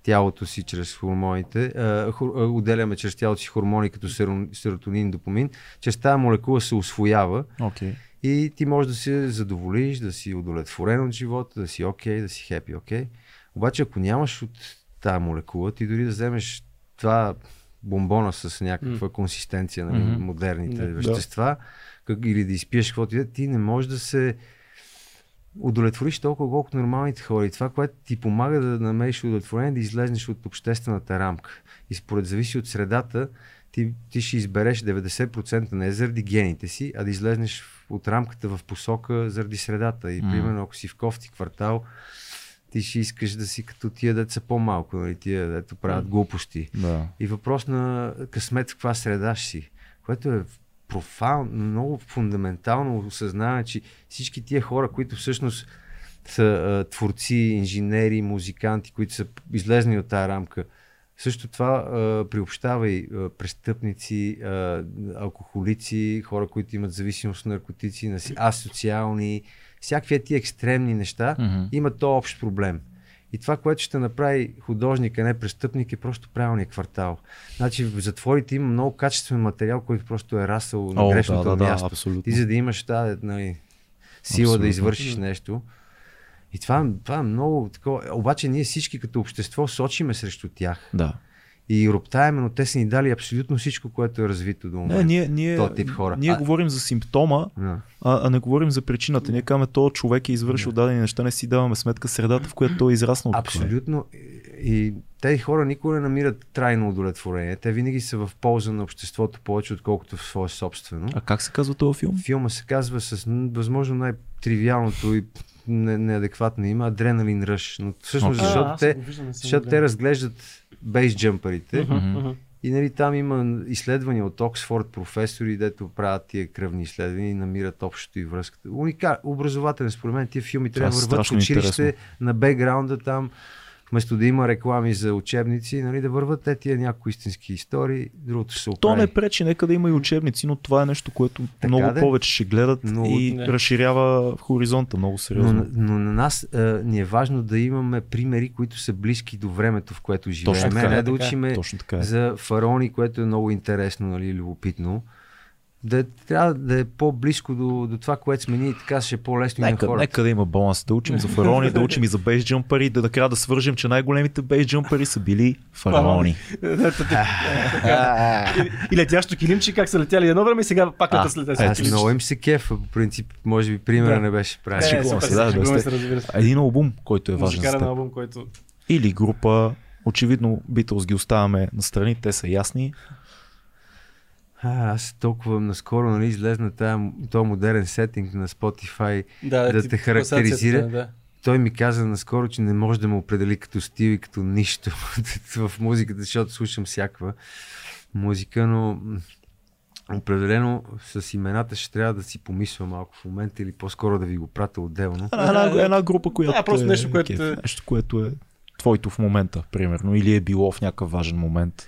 тялото си, чрез хормоните, а, хор, а, отделяме чрез тялото си хормони като серо- серотонин, допамин, чрез тази молекула се освоява Окей. и ти можеш да се задоволиш, да си удовлетворен от живота, да си окей, да си хепи, окей. Обаче ако нямаш от тази молекула, ти дори да вземеш това бомбона с някаква консистенция на Мгм. модерните Да. вещества, как, или да изпиеш каквото и да, е, ти не можеш да се удовлетвориш толкова колкото нормалните хора. И това, което ти помага да намериш удовлетворение, да излезнеш от обществената рамка. И според зависи от средата, ти, ти ще избереш 90% не заради гените си, а да излезнеш от рамката в посока заради средата. И М. примерно, ако си в кофти квартал, ти ще искаш да си като тия деца по-малко, нали, тия дето правят глупости. Да. И въпрос на късмет в каква среда ще си, което е профал, много фундаментално осъзнаване, че всички тия хора, които всъщност са а, творци, инженери, музиканти, които са излезни от тази рамка, също това а, приобщава и а, престъпници, а, алкохолици, хора, които имат зависимост от наркотици, асоциални, всякакви тия екстремни неща, Мгм. има то общ проблем. И това, което ще направи художник, а не престъпник, е просто правилният квартал. Значи в затворите има много качествен материал, който просто е расъл на О, грешното да, да, да, място. абсолютно. Ти за да имаш тази нали, сила Абсолютно. да извършиш нещо. И това, това е много такова. Обаче ние всички като общество сочиме срещу тях. Да. И роптаеме, но те са ни дали абсолютно всичко, което е развито до момента. Не, ние, ние, този тип хора. ние А- говорим за симптома, Да. а, а не говорим за причината. Ние казваме, то човек е извършил дадени неща, не си даваме сметка средата, в която той е израснал. Абсолютно. И тези хора никога не намират трайно удовлетворение. Те винаги са в полза на обществото повече, отколкото в свое собствено. А как се казва този филм? Филма се казва с възможно най-тривиалното и не- неадекватно име Адреналин Ръш. Но всъщност, Окей. защото, аз те, виждам, защото те разглеждат бейс джампарите Мгм, Мгм. мгм. и нали, там има изследвания от Оксфорд, професори, дето правят тия кръвни изследвания и намират общото и връзката. Уникал, образователен, според мен, тия филми Това трябва да е върват в училище интересно. на бекграунда там, вместо да има реклами за учебници, нали, да върват те тия някои истински истории, другото ще се То оправи. не пречи, нека да има и учебници, но това е нещо, което Така много де. повече ще гледат Но- и Не. разширява хоризонта много Но, сериозно. но на нас а, ни е важно да имаме примери, които са близки до времето, в което живеем. Точно така, не да така е. учиме Точно така е. за фараони, което е много интересно, нали, любопитно. Да трябва да е по-близко до, до това, което сме ние и така ще е по-лесно и на Нека, хората. нека да има баланс. Да учим за фараони, да учим и за бейсджампари, да накрая да свържем, че най-големите бейсджампари са били фараони. И летящо килимче, как са летяли едно време и сега пак лета с летящо Аз килимче. много им се кефа, по принцип, може би примера не беше Е, правилен. разбира се. Един албум, който е важен за. Или група, очевидно Beatles ги оставяме на страни, те са ясни. А, аз толкова наскоро нали, излезна този модерен сетинг на Spotify. Да ти те характеризира. Да. Той ми каза наскоро, че не може да ме определи като стил и като нищо в музиката, защото слушам всякаква музика, но определено с имената ще трябва да си помисля малко в момента или по-скоро да ви го пратя отделно. Една, една група, която Да, просто е, нещо, което кеф, е- нещо, което е твоето в момента, примерно, или е било в някакъв важен момент.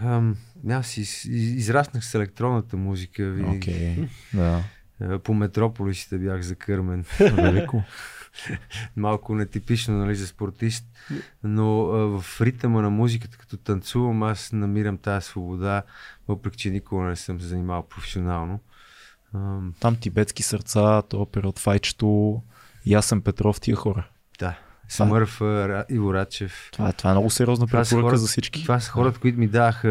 Ам, аз из, из, израснах с електронната музика. Винаги. Окей, да. Е, По метрополисите бях закърмен. Велико. Малко нетипично нали, за спортист, но а, в ритъма на музиката, като танцувам, аз намирам тази свобода, въпреки че никога не съм се занимавал професионално. Ам, Там тибетски сърца, то период Файчето, Ясен Петров, тия хора. да, Смърф, Иво Рачев. Това, е- това е много сериозна препоръка за всички. Това са хората, които ми даваха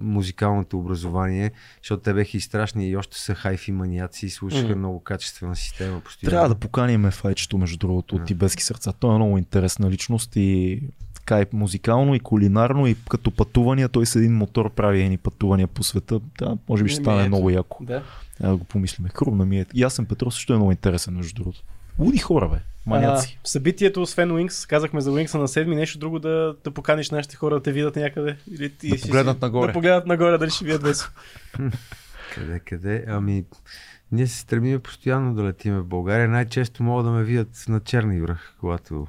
музикалното образование, защото те беха и страшни и още са хайфи маниаци и слушаха Мгм. много качествена система постоянно. Трябва да поканим Файчето, между другото, от Да. тибетски сърца. Той е много интересна личност и така и музикално, и кулинарно, и като пътувания. Той с един мотор прави едни пътувания по света. Да, може би ще стане ето. много яко. Да. Трябва да го помислиме. Хрумна ми е. Ясен Петров също е много интересен, между другото. Луди хора, бе. Маняци. А, събитието, освен Wings, казахме за Wings на седми, нещо друго да, да поканиш нашите хора да те видят някъде. Или ти Да си- погледнат нагоре. Да погледнат нагоре, дали ще видят Весо. Къде, къде? Ами, ние се стремим постоянно да летиме в България. Най-често могат да ме видят на Черни връх, когато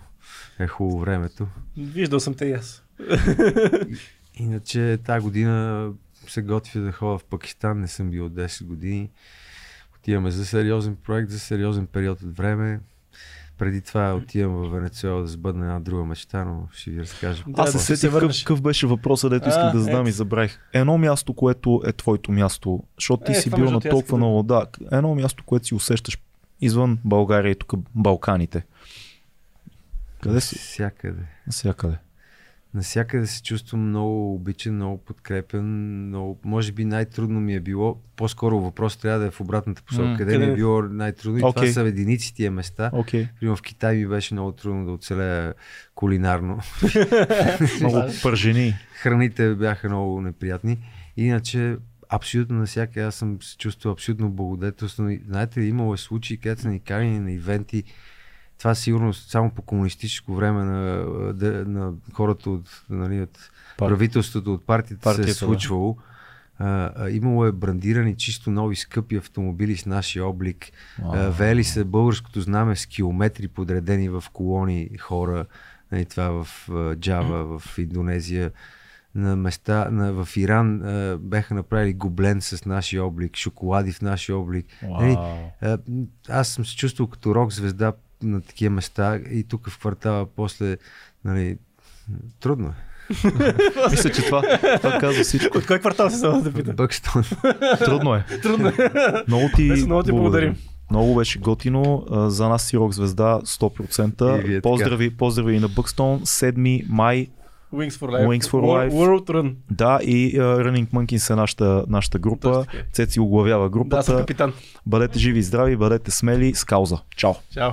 е хубаво времето. Виждал съм те и аз. Иначе тази година се готвя да ходя в Пакистан, не съм бил от 10 години. Отиваме за сериозен проект, за сериозен период от време. Преди това отивам в Венецуела да сбъдна една друга мечта, но ще ви разкажа. Да, Аз се да се сетих какъв, какъв беше въпросът, дето исках А, да задам ето. и забравих. Едно място, което е твоето място, защото ти Е, си бил на толкова да- много. Да, едно място, което си усещаш извън България и тук Балканите. Къде си? Всякъде. Навсякъде. Насякъде се чувствам много обичан, много подкрепен. Много... Може би най-трудно ми е било. По-скоро въпрос трябва да е в обратната посока. М, къде, къде? ми е било най-трудно? И това са единици тия места. Окей. Примерно в Китай ми беше много трудно да оцелея кулинарно. Много пържени. Храните бяха много неприятни. Иначе, абсолютно навсякъде аз съм се чувствал абсолютно благодетелствено. И, Знаете, имало е случаи, където са ни канени на ивенти. Това сигурно само по комунистическо време на, на, хората от, нали, от правителството, от партията, се е Партията, да. случвало. А, а, имало е брандирани чисто нови скъпи автомобили с нашия облик. А, веели се българското знаме с километри подредени в колони хора. Нали, това в Джава, в Индонезия. На места, на, в Иран а, бяха направили гоблен с нашия облик, шоколади в нашия облик. Нали, а, аз съм се чувствал като рок звезда на такива места и тук в квартала после, нали, трудно е. Мисля, че това, това казва всичко. От кой квартал се само да питам? Бъкстон. Трудно е. Трудно е. Много ти, Днес много ти благодарим. Много беше готино. За нас си рок звезда И 100%. вие така. Поздрави, поздрави и на Бъкстон. 7 май. Wings for Life. Wings for Life. World Run. Да, и uh, Running Monkeys е нашата, нашата група. Цеци оглавява Да, съм групата. капитан. бъдете живи и здрави, бъдете смели. С кауза. Чао! Чао.